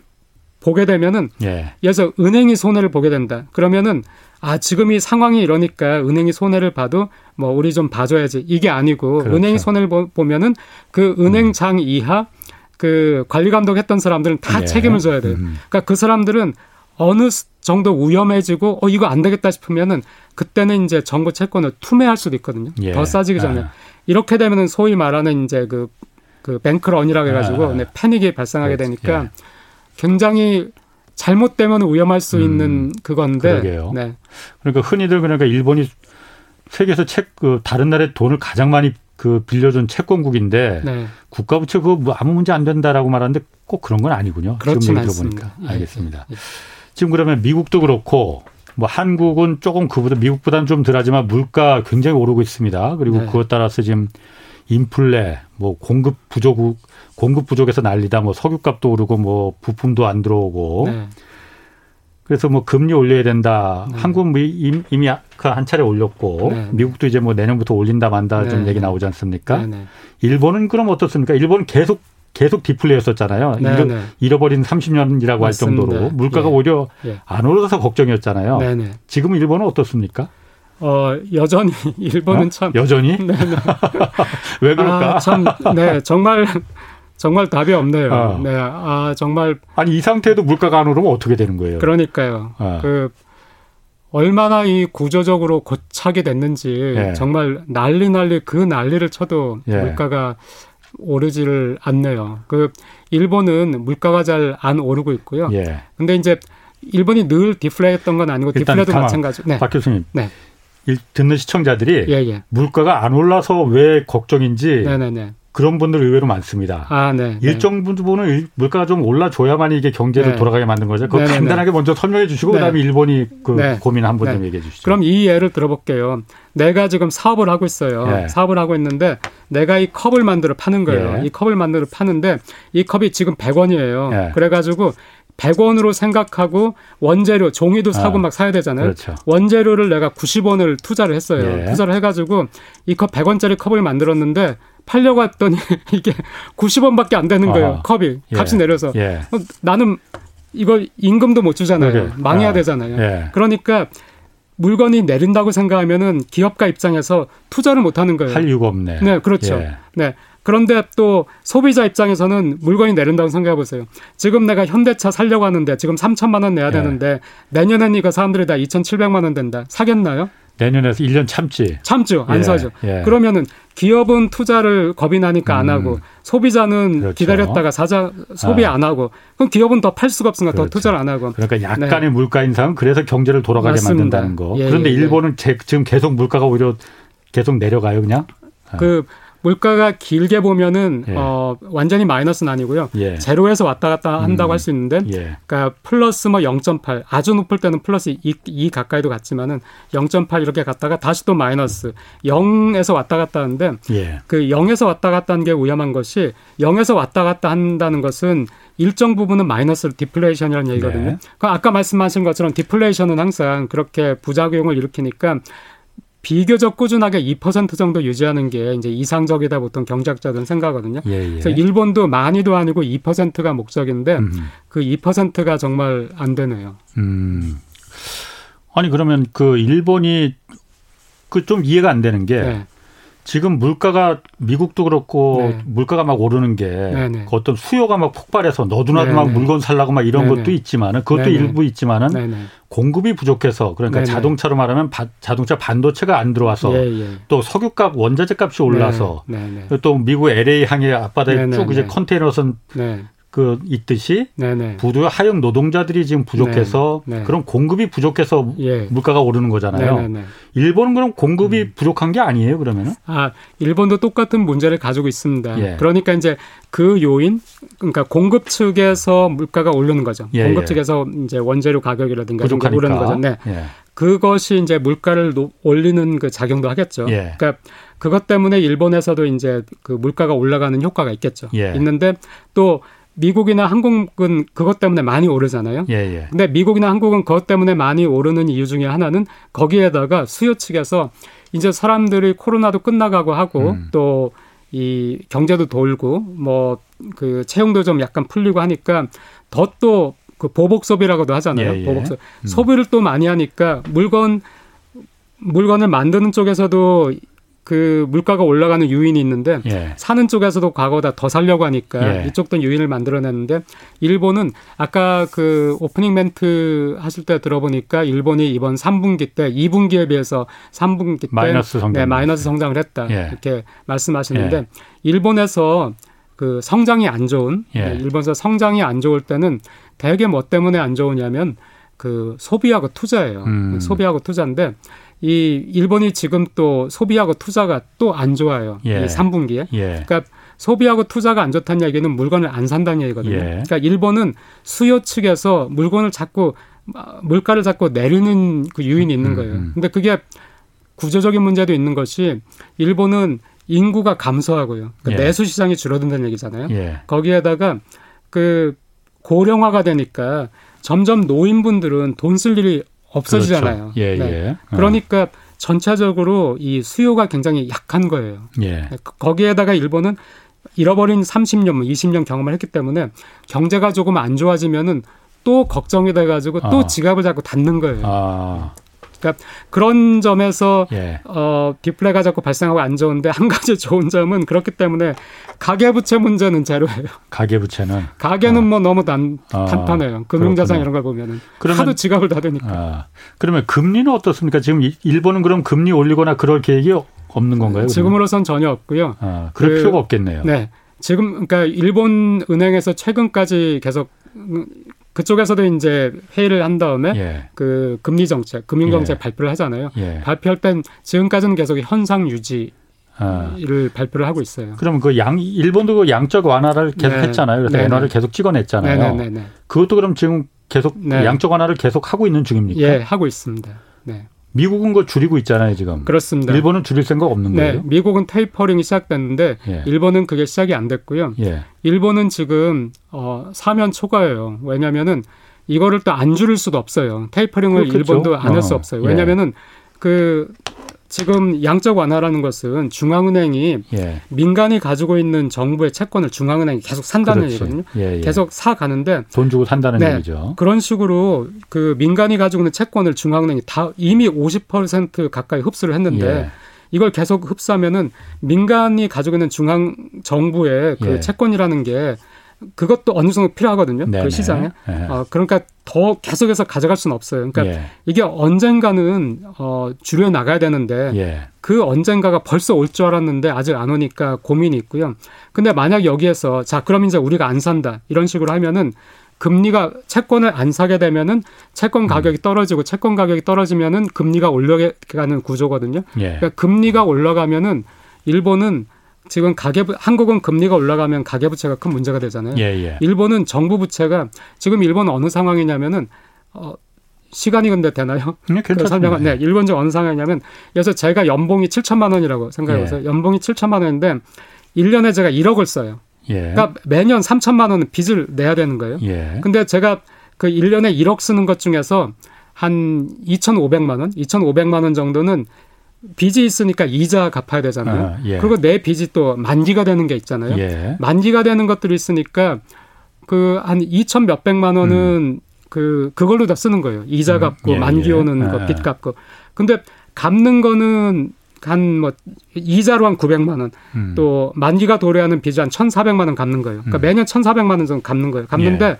보게 되면은 예. 그래서 은행이 손해를 보게 된다. 그러면은 아 지금 이 상황이 이러니까 은행이 손해를 봐도 뭐 우리 좀 봐줘야지 이게 아니고 그렇죠. 은행이 손해를 보면은 그 은행장 음. 이하 그 관리 감독했던 사람들은 다 예. 책임을 져야 돼요. 음. 그러니까 그 사람들은 어느 정도 위험해지고 어 이거 안 되겠다 싶으면은 그때는 이제 정부 채권을 투매할 수도 있거든요. 예. 더 싸지기 전에 아. 이렇게 되면은 소위 말하는 이제 그, 그 뱅크런이라고 해가지고 아. 네, 패닉이 발생하게 그렇지. 되니까 예. 굉장히 잘못되면 위험할 수 음, 있는 그건데. 그러게요. 네. 그러니까 흔히들 그러니까 일본이 세계에서 책, 그 다른 나라에 돈을 가장 많이 그 빌려준 채권국인데 네. 국가 부채 그거 뭐 아무 문제 안 된다라고 말하는데 꼭 그런 건 아니군요. 지금 얘기 들어보니까 예, 알겠습니다. 예, 예. 지금 그러면 미국도 그렇고 뭐 한국은 조금 그보다 미국보다는 좀 덜하지만 물가 굉장히 오르고 있습니다. 그리고 네. 그것 따라서 지금 인플레, 뭐 공급 부족 공급 부족에서 난리다. 뭐 석유값도 오르고 뭐 부품도 안 들어오고. 네. 그래서 뭐 금리 올려야 된다. 네. 한국은 뭐 이미 그 한 차례 올렸고 네. 미국도 이제 뭐 내년부터 올린다 만다 네. 좀 얘기 나오지 않습니까? 네, 네. 일본은 그럼 어떻습니까? 일본은 계속 계속 디플레였었잖아요. 네, 잃어, 잃어 버린 30년이라고 할 정도로 물가가 예. 오히려 예. 안 오르서 걱정이었잖아요. 지금 일본은 어떻습니까? 어, 여전히 일본은 어? 참 여전히 왜 그럴까? 아, 참 네, 정말 정말 답이 없네요. 어. 네, 아 정말 아니 이 상태에도 물가가 안 오르면 어떻게 되는 거예요? 그러니까요. 어. 그 얼마나 이 구조적으로 고착이 됐는지 예. 정말 난리 난리 그 난리를 쳐도 예. 물가가 오르지를 않네요. 그 일본은 물가가 잘 안 오르고 있고요. 예. 근데 이제 일본이 늘 디플레했던 건 아니고 디플레도 마찬가지. 네. 박 교수님. 네. 듣는 시청자들이 예, 예. 물가가 안 올라서 왜 걱정인지 네네네. 그런 분들 의외로 많습니다. 아, 네. 네. 일정 부분은 물가가 좀 올라줘야만 이게 경제를 네. 돌아가게 만든 거죠. 네네네. 간단하게 먼저 설명해 주시고 네. 그다음에 일본이 그 네. 고민 한 번 좀 네. 얘기해 주시죠. 그럼 이 예를 들어볼게요. 내가 지금 사업을 하고 있어요. 예. 사업을 하고 있는데 내가 이 컵을 만들어 파는 거예요. 예. 이 컵을 만들어 파는데 이 컵이 지금 100원이에요. 예. 그래가지고 100원으로 생각하고 원재료 종이도 사고 아, 막 사야 되잖아요. 그렇죠. 원재료를 내가 90원을 투자를 했어요. 예. 투자를 해가지고 이 컵 100원짜리 컵을 만들었는데 팔려고 했더니 이게 90원밖에 안 되는 거예요. 아, 컵이 값이 예. 내려서 예. 어, 나는 이거 임금도 못 주잖아요. 그래. 망해야 아, 되잖아요. 예. 그러니까 물건이 내린다고 생각하면은 기업가 입장에서 투자를 못 하는 거예요. 할 이유가 없네. 네, 그렇죠. 예. 네. 그런데 또 소비자 입장에서는 물건이 내린다고 생각해 보세요. 지금 내가 현대차 살려고 하는데 지금 3천만 원 내야 예. 되는데 내년엔 이거 사람들이 다 2,700만 원 된다. 사겠나요? 내년에서 1년 참지. 참죠. 안 예. 사죠. 예. 그러면은 기업은 투자를 겁이 나니까 안 음. 하고 소비자는 그렇죠. 기다렸다가 사자 소비 아. 안 하고 그럼 기업은 더 팔 수가 없으니까 그렇죠. 더 투자를 안 하고. 그러니까 약간의 네. 물가 인상은 그래서 경제를 돌아가게 맞습니다. 만든다는 거. 예, 그런데 예, 예. 일본은 지금 계속 물가가 오히려 계속 내려가요, 그냥? 그 물가가 길게 보면은 예. 어 완전히 마이너스는 아니고요. 예. 제로에서 왔다 갔다 한다고 음. 할수 있는데 예. 그러니까 플러스 뭐 0.8 아주 높을 때는 플러스 2, 2 가까이도 갔지만은 0.8 이렇게 갔다가 다시 또 마이너스 0에서 왔다 갔다 하는데 예. 그 0에서 왔다 갔다 하는 게 위험한 것이 0에서 왔다 갔다 한다는 것은 일정 부분은 마이너스 디플레이션이라는 얘기거든요. 네. 그 아까 말씀하신 것처럼 디플레이션은 항상 그렇게 부작용을 일으키니까 비교적 꾸준하게 2% 정도 유지하는 게 이제 이상적이다 보통 경제학자들은 생각하거든요. 예, 예. 그래서 일본도 많이도 아니고 2%가 목적인데 음. 그 2%가 정말 안 되네요. 음. 아니 그러면 그 일본이 그 좀 이해가 안 되는 게 네. 지금 물가가 미국도 그렇고 네. 물가가 막 오르는 게 네, 네. 그 어떤 수요가 막 폭발해서 너도나도 네, 막 네. 물건 살라고 막 이런 것도 있지만은 그것도 일부 있지만은 공급이 부족해서 그러니까 자동차로 말하면 바, 자동차 반도체가 안 들어와서 예, 예. 또 석유값 원자재 값이 올라서 또 미국 LA 항해 앞바다에 쭉 이제 컨테이너선 그 있듯이 네네. 부두 하역 노동자들이 지금 부족해서 네. 네. 그런 공급이 부족해서 예. 물가가 오르는 거잖아요. 네네네. 일본은 그럼 공급이 음. 부족한 게 아니에요, 그러면은? 아, 일본도 똑같은 문제를 가지고 있습니다. 예. 그러니까 이제 그 요인, 그러니까 공급 측에서 물가가 오르는 거죠. 예, 공급 예. 측에서 이제 원재료 가격이라든가 부족하니까. 오르는 거죠. 네. 예. 그것이 이제 물가를 올리는 그 작용도 하겠죠. 예. 그러니까 그것 때문에 일본에서도 이제 그 물가가 올라가는 효과가 있겠죠. 있는데 또 미국이나 한국은 그것 때문에 많이 오르잖아요. 예, 예. 근데 미국이나 한국은 그것 때문에 많이 오르는 이유 중에 하나는 거기에다가 수요 측에서 이제 사람들이 코로나도 끝나가고 하고 음. 또이 경제도 돌고 뭐 그 채용도 좀 약간 풀리고 하니까 더 또 그 보복 소비라고도 하잖아요. 예, 예. 보복 소비. 음. 소비를 또 많이 하니까 물건 물건을 만드는 쪽에서도 그 물가가 올라가는 유인이 있는데 예. 사는 쪽에서도 과거보다 더 살려고 하니까 예. 이쪽도 유인을 만들어냈는데 일본은 아까 그 오프닝 멘트 하실 때 들어보니까 일본이 이번 3분기 때 2분기에 비해서 3분기 때 마이너스 성장 네, 마이너스 성장을 했다 예. 이렇게 말씀하시는데 예. 일본에서 그 성장이 안 좋은 예. 네, 일본에서 성장이 안 좋을 때는 대개 뭐 때문에 안 좋으냐면 그 소비하고 투자예요. 음. 소비하고 투자인데 이 일본이 지금 또 소비하고 투자가 또 안 좋아요. 예. 이 3분기에. 예. 그러니까 소비하고 투자가 안 좋다는 얘기는 물건을 안 산다는 얘기거든요. 예. 그러니까 일본은 수요 측에서 물건을 자꾸 물가를 자꾸 내리는 그 유인이 있는 음, 거예요. 음, 음. 근데 그게 구조적인 문제도 있는 것이 일본은 인구가 감소하고요. 그러니까 예. 내수 시장이 줄어든다는 얘기잖아요. 예. 거기에다가 그 고령화가 되니까 점점 노인분들은 돈 쓸 일이 없어지잖아요. 그렇죠. 예, 네. 예. 어. 그러니까 전체적으로 이 수요가 굉장히 약한 거예요. 예. 네, 거기에다가 일본은 잃어버린 30년, 20년 뭐 경험을 했기 때문에 경제가 조금 안 좋아지면은 또 걱정이 돼가지고 또 아. 지갑을 자꾸 닫는 거예요. 아. 그러니까 그런 점에서 예. 어 디플레가 자꾸 발생하고 안 좋은데 한 가지 좋은 점은 그렇기 때문에 가계부채 문제는 제로예요. 가계부채는 가계는 어. 뭐 너무 단, 어. 탄탄해요. 금융자산 이런 걸 보면은 그러면, 하도 지갑을 닫으니까. 아. 그러면 금리는 어떻습니까? 지금 일본은 그럼 금리 올리거나 그럴 계획이 없는 건가요? 지금으로선 전혀 없고요. 아, 그럴 그, 필요가 없겠네요. 네. 지금 그러니까 일본 은행에서 최근까지 계속 그쪽에서도 이제 회의를 한 다음에 예. 그 금리 정책, 금융 정책 예. 발표를 하잖아요. 예. 발표할 땐 지금까지는 계속 현상 유지 아. 를 발표를 하고 있어요. 그럼 그 양 일본도 그 양적 완화를 계속 네. 했잖아요. 그래서 네 엔화를 계속 찍어냈잖아요. 네네네. 네, 네. 그것도 그럼 지금 계속 네. 양적 완화를 계속 하고 있는 중입니까? 예, 하고 있습니다. 네. 미국은 거 줄이고 있잖아요, 지금. 그렇습니다. 일본은 줄일 생각 없는 네, 거예요? 미국은 테이퍼링이 시작됐는데 예. 일본은 그게 시작이 안 됐고요. 예. 일본은 지금 어 사면 초과예요. 왜냐면은 이거를 또 안 줄일 수도 없어요. 테이퍼링을 그렇겠죠? 일본도 안 할수 어. 없어요. 왜냐면은 예. 그 지금 양적 완화라는 것은 중앙은행이 예. 민간이 가지고 있는 정부의 채권을 중앙은행이 계속 산다는 그렇지. 얘기거든요. 예, 예. 계속 사 가는데 돈 주고 산다는 네, 얘기죠. 그런 식으로 그 민간이 가지고 있는 채권을 중앙은행이 다 이미 50% 가까이 흡수를 했는데 예. 이걸 계속 흡수하면은 민간이 가지고 있는 중앙 정부의 그 예. 채권이라는 게 그것도 어느 정도 필요하거든요. 그 네네. 그 시장에. 네. 어, 그러니까 더 계속해서 가져갈 수는 없어요. 그러니까 예. 이게 언젠가는 어, 줄여 나가야 되는데 예. 그 언젠가가 벌써 올 줄 알았는데 아직 안 오니까 고민이 있고요. 근데 만약 여기에서 자 그럼 이제 우리가 안 산다 이런 식으로 하면은 금리가 채권을 안 사게 되면은 채권 음. 가격이 떨어지고 채권 가격이 떨어지면은 금리가 올라가는 구조거든요. 예. 그러니까 금리가 올라가면은 일본은 지금 가계부 한국은 금리가 올라가면 가계부채가 큰 문제가 되잖아요. 예, 예. 일본은 정부 부채가 지금 일본은 어느 상황이냐면은 어 시간이 근데 되나요? 네, 괜찮습니다. 네, 일본 지 어느 상황이냐면 그래서 제가 연봉이 7천만 원이라고 생각해서 예. 연봉이 7천만 원인데 1년에 제가 1억을 써요. 예. 그러니까 매년 3천만 원은 빚을 내야 되는 거예요. 예. 근데 제가 그 1년에 1억 쓰는 것 중에서 한 2,500만 원, 2,500만 원 정도는 빚이 있으니까 이자 갚아야 되잖아요. 아, 예. 그리고 내 빚이 또 만기가 되는 게 있잖아요. 예. 만기가 되는 것들이 있으니까 그 한 2천 몇백만 원은 음. 그 그걸로 다 쓰는 거예요. 이자 음, 갚고 음, 만기 오는 예. 거빚 갚고. 근데 갚는 거는 한 뭐 이자로 한 900만 원. 음. 또 만기가 도래하는 빚이 한 1,400만 원 갚는 거예요. 그러니까 음. 매년 1,400만 원 정도 갚는 거예요. 갚는데 예.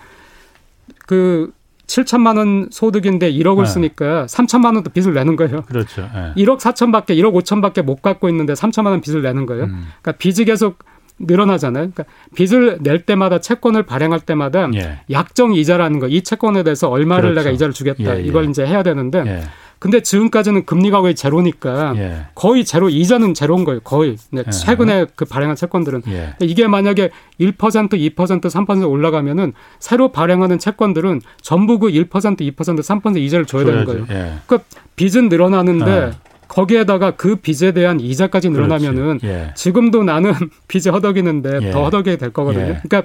그 7천만 원 소득인데 1억을 네. 쓰니까 3천만 원도 빚을 내는 거예요. 그렇죠. 네. 1억 4천밖에 1억 5천밖에 못 갖고 있는데 3천만 원 빚을 내는 거예요. 음. 그러니까 빚이 계속 늘어나잖아요. 그러니까 빚을 낼 때마다 채권을 발행할 때마다 예. 약정 이자라는 거, 이 채권에 대해서 얼마를 그렇죠. 내가 이자를 주겠다. 예, 예. 이걸 이제 해야 되는데 예. 근데 지금까지는 금리가 거의 제로니까 예. 거의 제로 이자는 제로인 거예요. 거의 네, 예. 최근에 그 발행한 채권들은 예. 이게 만약에 1% 2% 3% 올라가면은 새로 발행하는 채권들은 전부 그 1% 2% 3% 이자를 줘야 줘야지. 되는 거예요. 예. 그러니까 빚은 늘어나는데 어. 거기에다가 그 빚에 대한 이자까지 늘어나면은 예. 지금도 나는 빚이 허덕이는데 예. 더 허덕이게 될 거거든요. 그러니까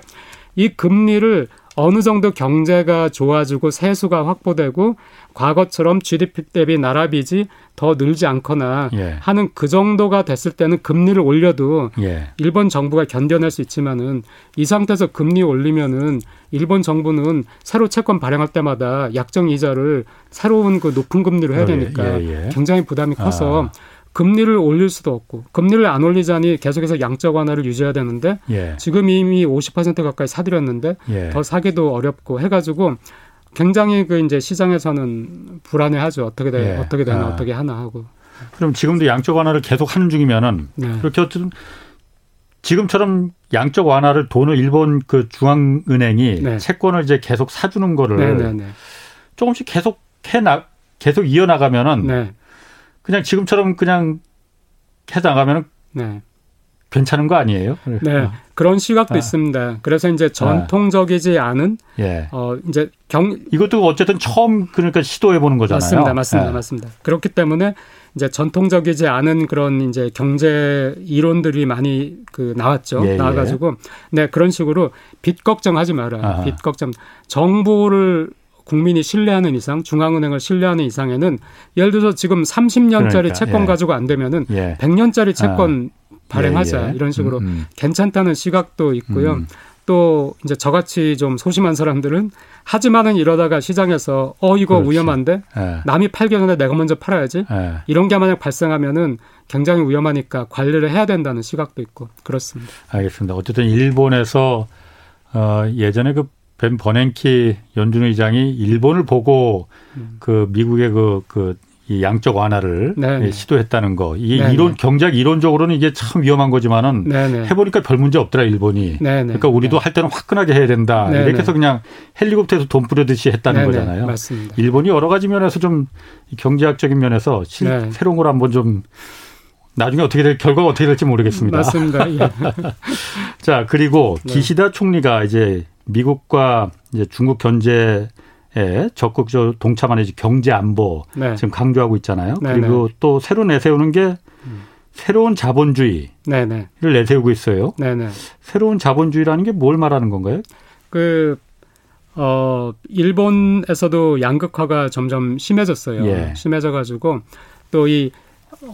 이 금리를 어느 정도 경제가 좋아지고 세수가 확보되고 과거처럼 GDP 대비 나라 빚이 더 늘지 않거나 예. 하는 그 정도가 됐을 때는 금리를 올려도 예. 일본 정부가 견뎌낼 수 있지만은 이 상태에서 금리 올리면은 일본 정부는 새로 채권 발행할 때마다 약정 이자를 새로운 그 높은 금리로 해야 어, 예, 되니까 예, 예. 굉장히 부담이 커서 아. 금리를 올릴 수도 없고 금리를 안 올리자니 계속해서 양적 완화를 유지해야 되는데 예. 지금 이미 50% 가까이 사들였는데 예. 더 사기도 어렵고 해가지고 굉장히 그 이제 시장에서는 불안해하죠 어떻게 돼 예. 어떻게 되나 아. 어떻게 하나 하고 그럼 지금도 양적 완화를 계속 하는 중이면은 네. 그렇게 어쨌든 지금처럼 양적 완화를 돈을 일본 그 중앙은행이 네. 채권을 이제 계속 사주는 거를 네, 네, 네. 조금씩 계속 해나 계속 이어나가면은 네. 그냥 지금처럼 그냥 해서 나가면 네. 괜찮은 거 아니에요? 네. 어. 그런 시각도 아. 있습니다. 그래서 이제 전통적이지 않은 예. 어 이제 경 이것도 어쨌든 처음 그러니까 시도해 보는 거잖아요. 맞습니다. 맞습니다. 예. 맞습니다. 그렇기 때문에 이제 전통적이지 않은 그런 이제 경제 이론들이 많이 그 나왔죠. 예, 예. 나와 가지고 네, 그런 식으로 빚 걱정하지 마라. 아하. 빚 걱정. 정부를 국민이 신뢰하는 이상, 중앙은행을 신뢰하는 이상에는 예를 들어서 지금 30년짜리 그러니까, 채권 예. 가지고 안 되면은 예. 100년짜리 채권 아. 발행하자 예, 예. 이런 식으로 음, 음. 괜찮다는 시각도 있고요. 음. 또 이제 저같이 좀 소심한 사람들은 하지만은 이러다가 시장에서 어 이거 그렇지. 위험한데 예. 남이 팔기 전에 내가 먼저 팔아야지 예. 이런 게 만약 발생하면은 굉장히 위험하니까 관리를 해야 된다는 시각도 있고 그렇습니다. 알겠습니다. 어쨌든 일본에서 어 예전에 그 벤 버냉키 연준 의장이 일본을 보고 음. 그 미국의 그, 그, 이 양적 완화를 네네. 예, 시도했다는 거. 이게 네네. 이론, 경제학 이론적으로는 이게 참 위험한 거지만은 네네. 해보니까 별 문제 없더라, 일본이. 그러니까 우리도 할 때는 화끈하게 해야 된다. 이렇게 해서 그냥 헬리콥터에서 돈 뿌려듯이 했다는 거잖아요. 맞습니다. 일본이 여러 가지 면에서 좀 경제학적인 면에서 실, 네. 새로운 걸 한번 좀 나중에 어떻게 될 결과가 어떻게 될지 모르겠습니다. 맞습니다. 예. 자 그리고 네. 기시다 총리가 이제 미국과 이제 중국 견제에 예, 적극적으로 동참하는 경제 안보 네. 지금 강조하고 있잖아요. 네네. 그리고 네. 또 새로 내세우는 게 새로운 자본주의를 네네. 네. 내세우고 있어요. 네네. 새로운 자본주의라는 게 뭘 말하는 건가요? 그 어, 일본에서도 양극화가 점점 심해졌어요. 예. 심해져가지고 또 이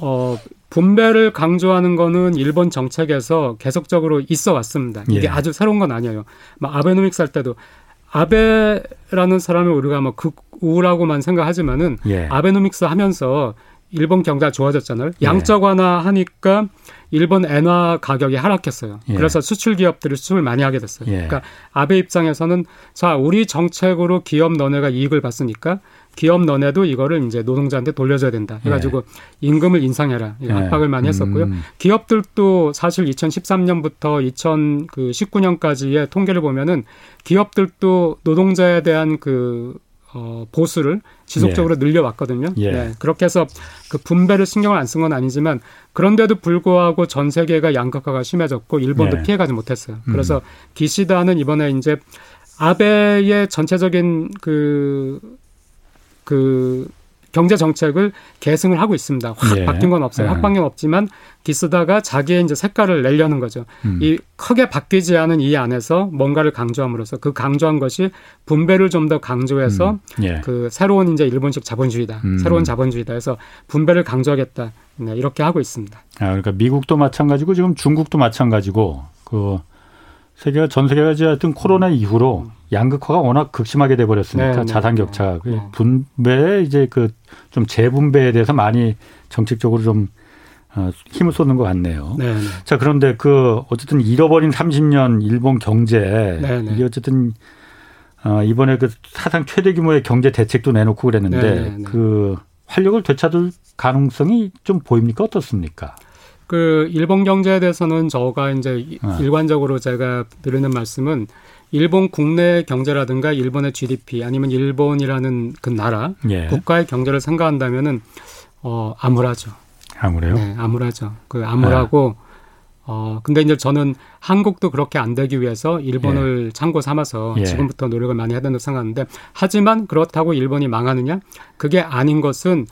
어, 분배를 강조하는 거는 일본 정책에서 계속적으로 있어 왔습니다. 이게 예. 아주 새로운 건 아니에요. 막 아베노믹스 할 때도 아베라는 사람을 우리가 뭐 극우라고만 생각하지만은 예. 아베노믹스 하면서 일본 경제가 좋아졌잖아요. 예. 양적 완화 하니까 일본 엔화 가격이 하락했어요. 예. 그래서 수출 기업들이 수출을 많이 하게 됐어요. 예. 그러니까 아베 입장에서는 자 우리 정책으로 기업 너네가 이익을 봤으니까 기업 너네도 이거를 이제 노동자한테 돌려줘야 된다. 해가지고 예. 임금을 인상해라. 이 예. 압박을 많이 했었고요. 음. 기업들도 사실 2013년부터 2019년까지의 통계를 보면은 기업들도 노동자에 대한 그 어, 보수를 지속적으로 예. 늘려왔거든요. 예. 네, 그렇게 해서 그 분배를 신경을 안 쓴 건 아니지만 그런데도 불구하고 전 세계가 양극화가 심해졌고 일본도 예. 피해가지 못했어요. 음. 그래서 기시다는 이번에 이제 아베의 전체적인 그, 그 경제 정책을 계승을 하고 있습니다. 확 예. 바뀐 건 없어요. 예. 확 바뀐 건 없지만 기스다가 자기의 이제 색깔을 내려는 거죠. 음. 이 크게 바뀌지 않은 이 안에서 뭔가를 강조함으로써 그 강조한 것이 분배를 좀 더 강조해서 음. 예. 그 새로운 이제 일본식 자본주의다. 음. 새로운 자본주의다 해서 분배를 강조하겠다. 네, 이렇게 하고 있습니다. 아, 그러니까 미국도 마찬가지고 지금 중국도 마찬가지고 그 세계가 전 세계가 하여튼 코로나 이후로 음. 양극화가 워낙 극심하게 돼 버렸으니까 네, 네, 자산 격차 네, 네. 분배 이제 그 좀 재분배에 대해서 많이 정책적으로 좀 어, 힘을 쏟는 것 같네요. 네, 네. 자 그런데 그 어쨌든 잃어버린 30년 일본 경제 이게 어쨌든 어, 이번에 그 사상 최대 규모의 경제 대책도 내놓고 그랬는데 그 활력을 되찾을 가능성이 좀 보입니까 어떻습니까? 그 일본 경제에 대해서는 저가 이제 어. 일관적으로 제가 드리는 말씀은 일본 국내 경제라든가 일본의 GDP 아니면 일본이라는 그 나라 예. 국가의 경제를 생각한다면은 어 암울하죠. 암울해요? 네, 암울하죠. 그 암울하고 예. 어 근데 이제 저는 한국도 그렇게 안 되기 위해서 일본을 예. 참고 삼아서 예. 지금부터 노력을 많이 해야 된다고 생각하는데 하지만 그렇다고 일본이 망하느냐? 그게 아닌 것은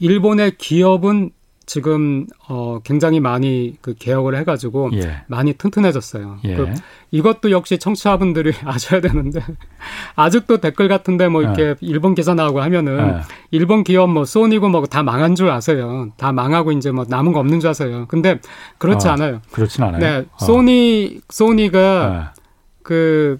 일본의 기업은 지금 어 굉장히 많이 그 개혁을 해가지고 예. 많이 튼튼해졌어요. 예. 그 이것도 역시 청취자분들이 아셔야 되는데 아직도 댓글 같은데 뭐 이렇게 예. 일본 기사 나오고 하면은 예. 일본 기업 뭐 소니고 뭐 다 망한 줄 아세요. 다 망하고 이제 뭐 남은 거 없는 줄 아세요. 근데 그렇지 어, 않아요. 그렇진 않아요. 네, 어. 소니 소니가 예. 그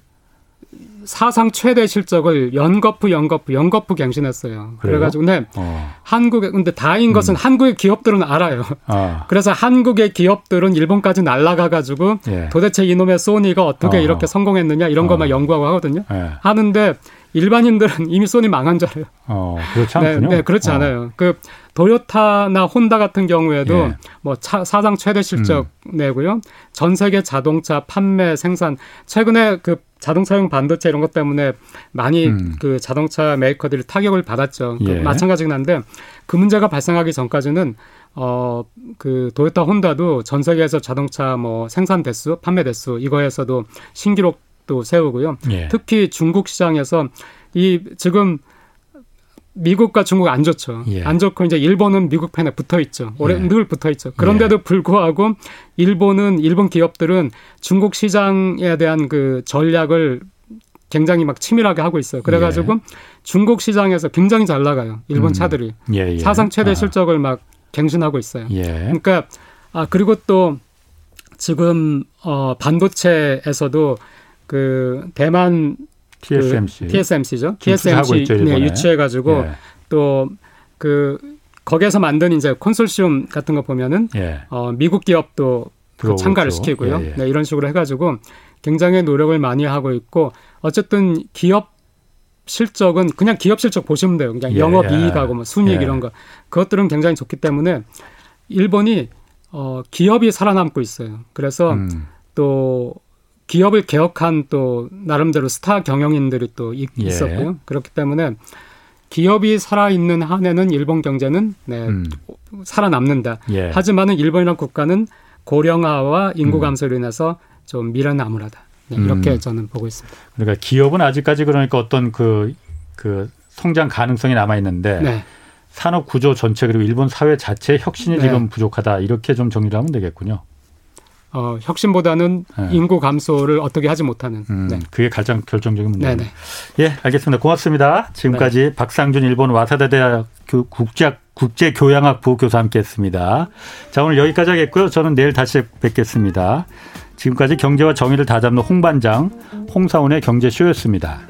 사상 최대 실적을 연거푸 연거푸 연거푸 갱신했어요. 그래요? 그래가지고 네 어. 한국에 근데 다인 것은 음. 한국의 기업들은 알아요. 아. 그래서 한국의 기업들은 일본까지 날아가가지고 예. 도대체 이놈의 소니가 어떻게 어. 이렇게 성공했느냐 이런 것만 어. 연구하고 하거든요. 예. 하는데 일반인들은 이미 소니 망한 줄 알아요. 어, 그렇지 않군요. 네, 네 그렇지 어. 않아요. 그 도요타나 혼다 같은 경우에도 예. 뭐 차, 사상 최대 실적 음. 내고요. 전 세계 자동차 판매 생산 최근에 그 자동차용 반도체 이런 것 때문에 많이 음. 그 자동차 메이커들이 타격을 받았죠. 그 예. 마찬가지긴 한데 그 문제가 발생하기 전까지는 어 그 도요타 혼다도 전 세계에서 자동차 뭐 생산 대수, 판매 대수 이거에서도 신기록도 세우고요. 예. 특히 중국 시장에서 이 지금 미국과 중국 안 좋죠. 예. 안 좋고 이제 일본은 미국 편에 붙어 있죠. 오래 예. 늘 붙어 있죠. 그런데도 예. 불구하고 일본은 일본 기업들은 중국 시장에 대한 그 전략을 굉장히 막 치밀하게 하고 있어요. 그래가지고 예. 중국 시장에서 굉장히 잘 나가요. 일본 음. 차들이 예, 예. 사상 최대 아. 실적을 막 갱신하고 있어요. 그러니까 아 그리고 또 지금 어 반도체에서도 그 대만 TSMC. 그 TSMC죠. TSMC 있죠, 네, 유치해 가지고 예. 또그 거기에서 만든 이제 콘솔시움 같은 거 보면은 예. 어, 미국 기업도 그 참가를 시키고요. 예, 예, 네, 이런 식으로 해 가지고 굉장히 노력을 많이 하고 있고 어쨌든 기업 실적은 그냥 기업 실적 보시면 돼요. 그냥 예, 영업 이익하고 뭐 순이익 예. 이런 거 그것들은 굉장히 좋기 때문에 일본이 어, 기업이 살아남고 있어요. 그래서 음. 또 기업을 개혁한 또 나름대로 스타 경영인들이 또 있, 예. 었고요 그렇기 때문에 기업이 살아있는 한에는 일본 경제는 네, 음. 살아남는다. 예. 하지만은 일본이라는 국가는 고령화와 인구 음. 감소로 인해서 좀 암울하다. 네, 이렇게 음. 저는 보고 있습니다. 그러니까 기업은 아직까지 그러니까 어떤 그, 그 성장 가능성이 남아 있는데 네. 산업 구조 전체 그리고 일본 사회 자체 혁신이 네. 지금 부족하다 이렇게 좀 정리를 하면 되겠군요. 어, 혁신보다는 네. 인구 감소를 어떻게 하지 못하는. 음, 네. 그게 가장 결정적인 문제입니다. 예, 알겠습니다. 고맙습니다. 지금까지 네. 박상준 일본 와사다 대학 국제 국제 교양학부 교수 함께했습니다. 자 오늘 여기까지 하겠고요. 저는 내일 다시 뵙겠습니다. 지금까지 경제와 정의를 다잡는 홍반장 홍사원의 경제쇼였습니다.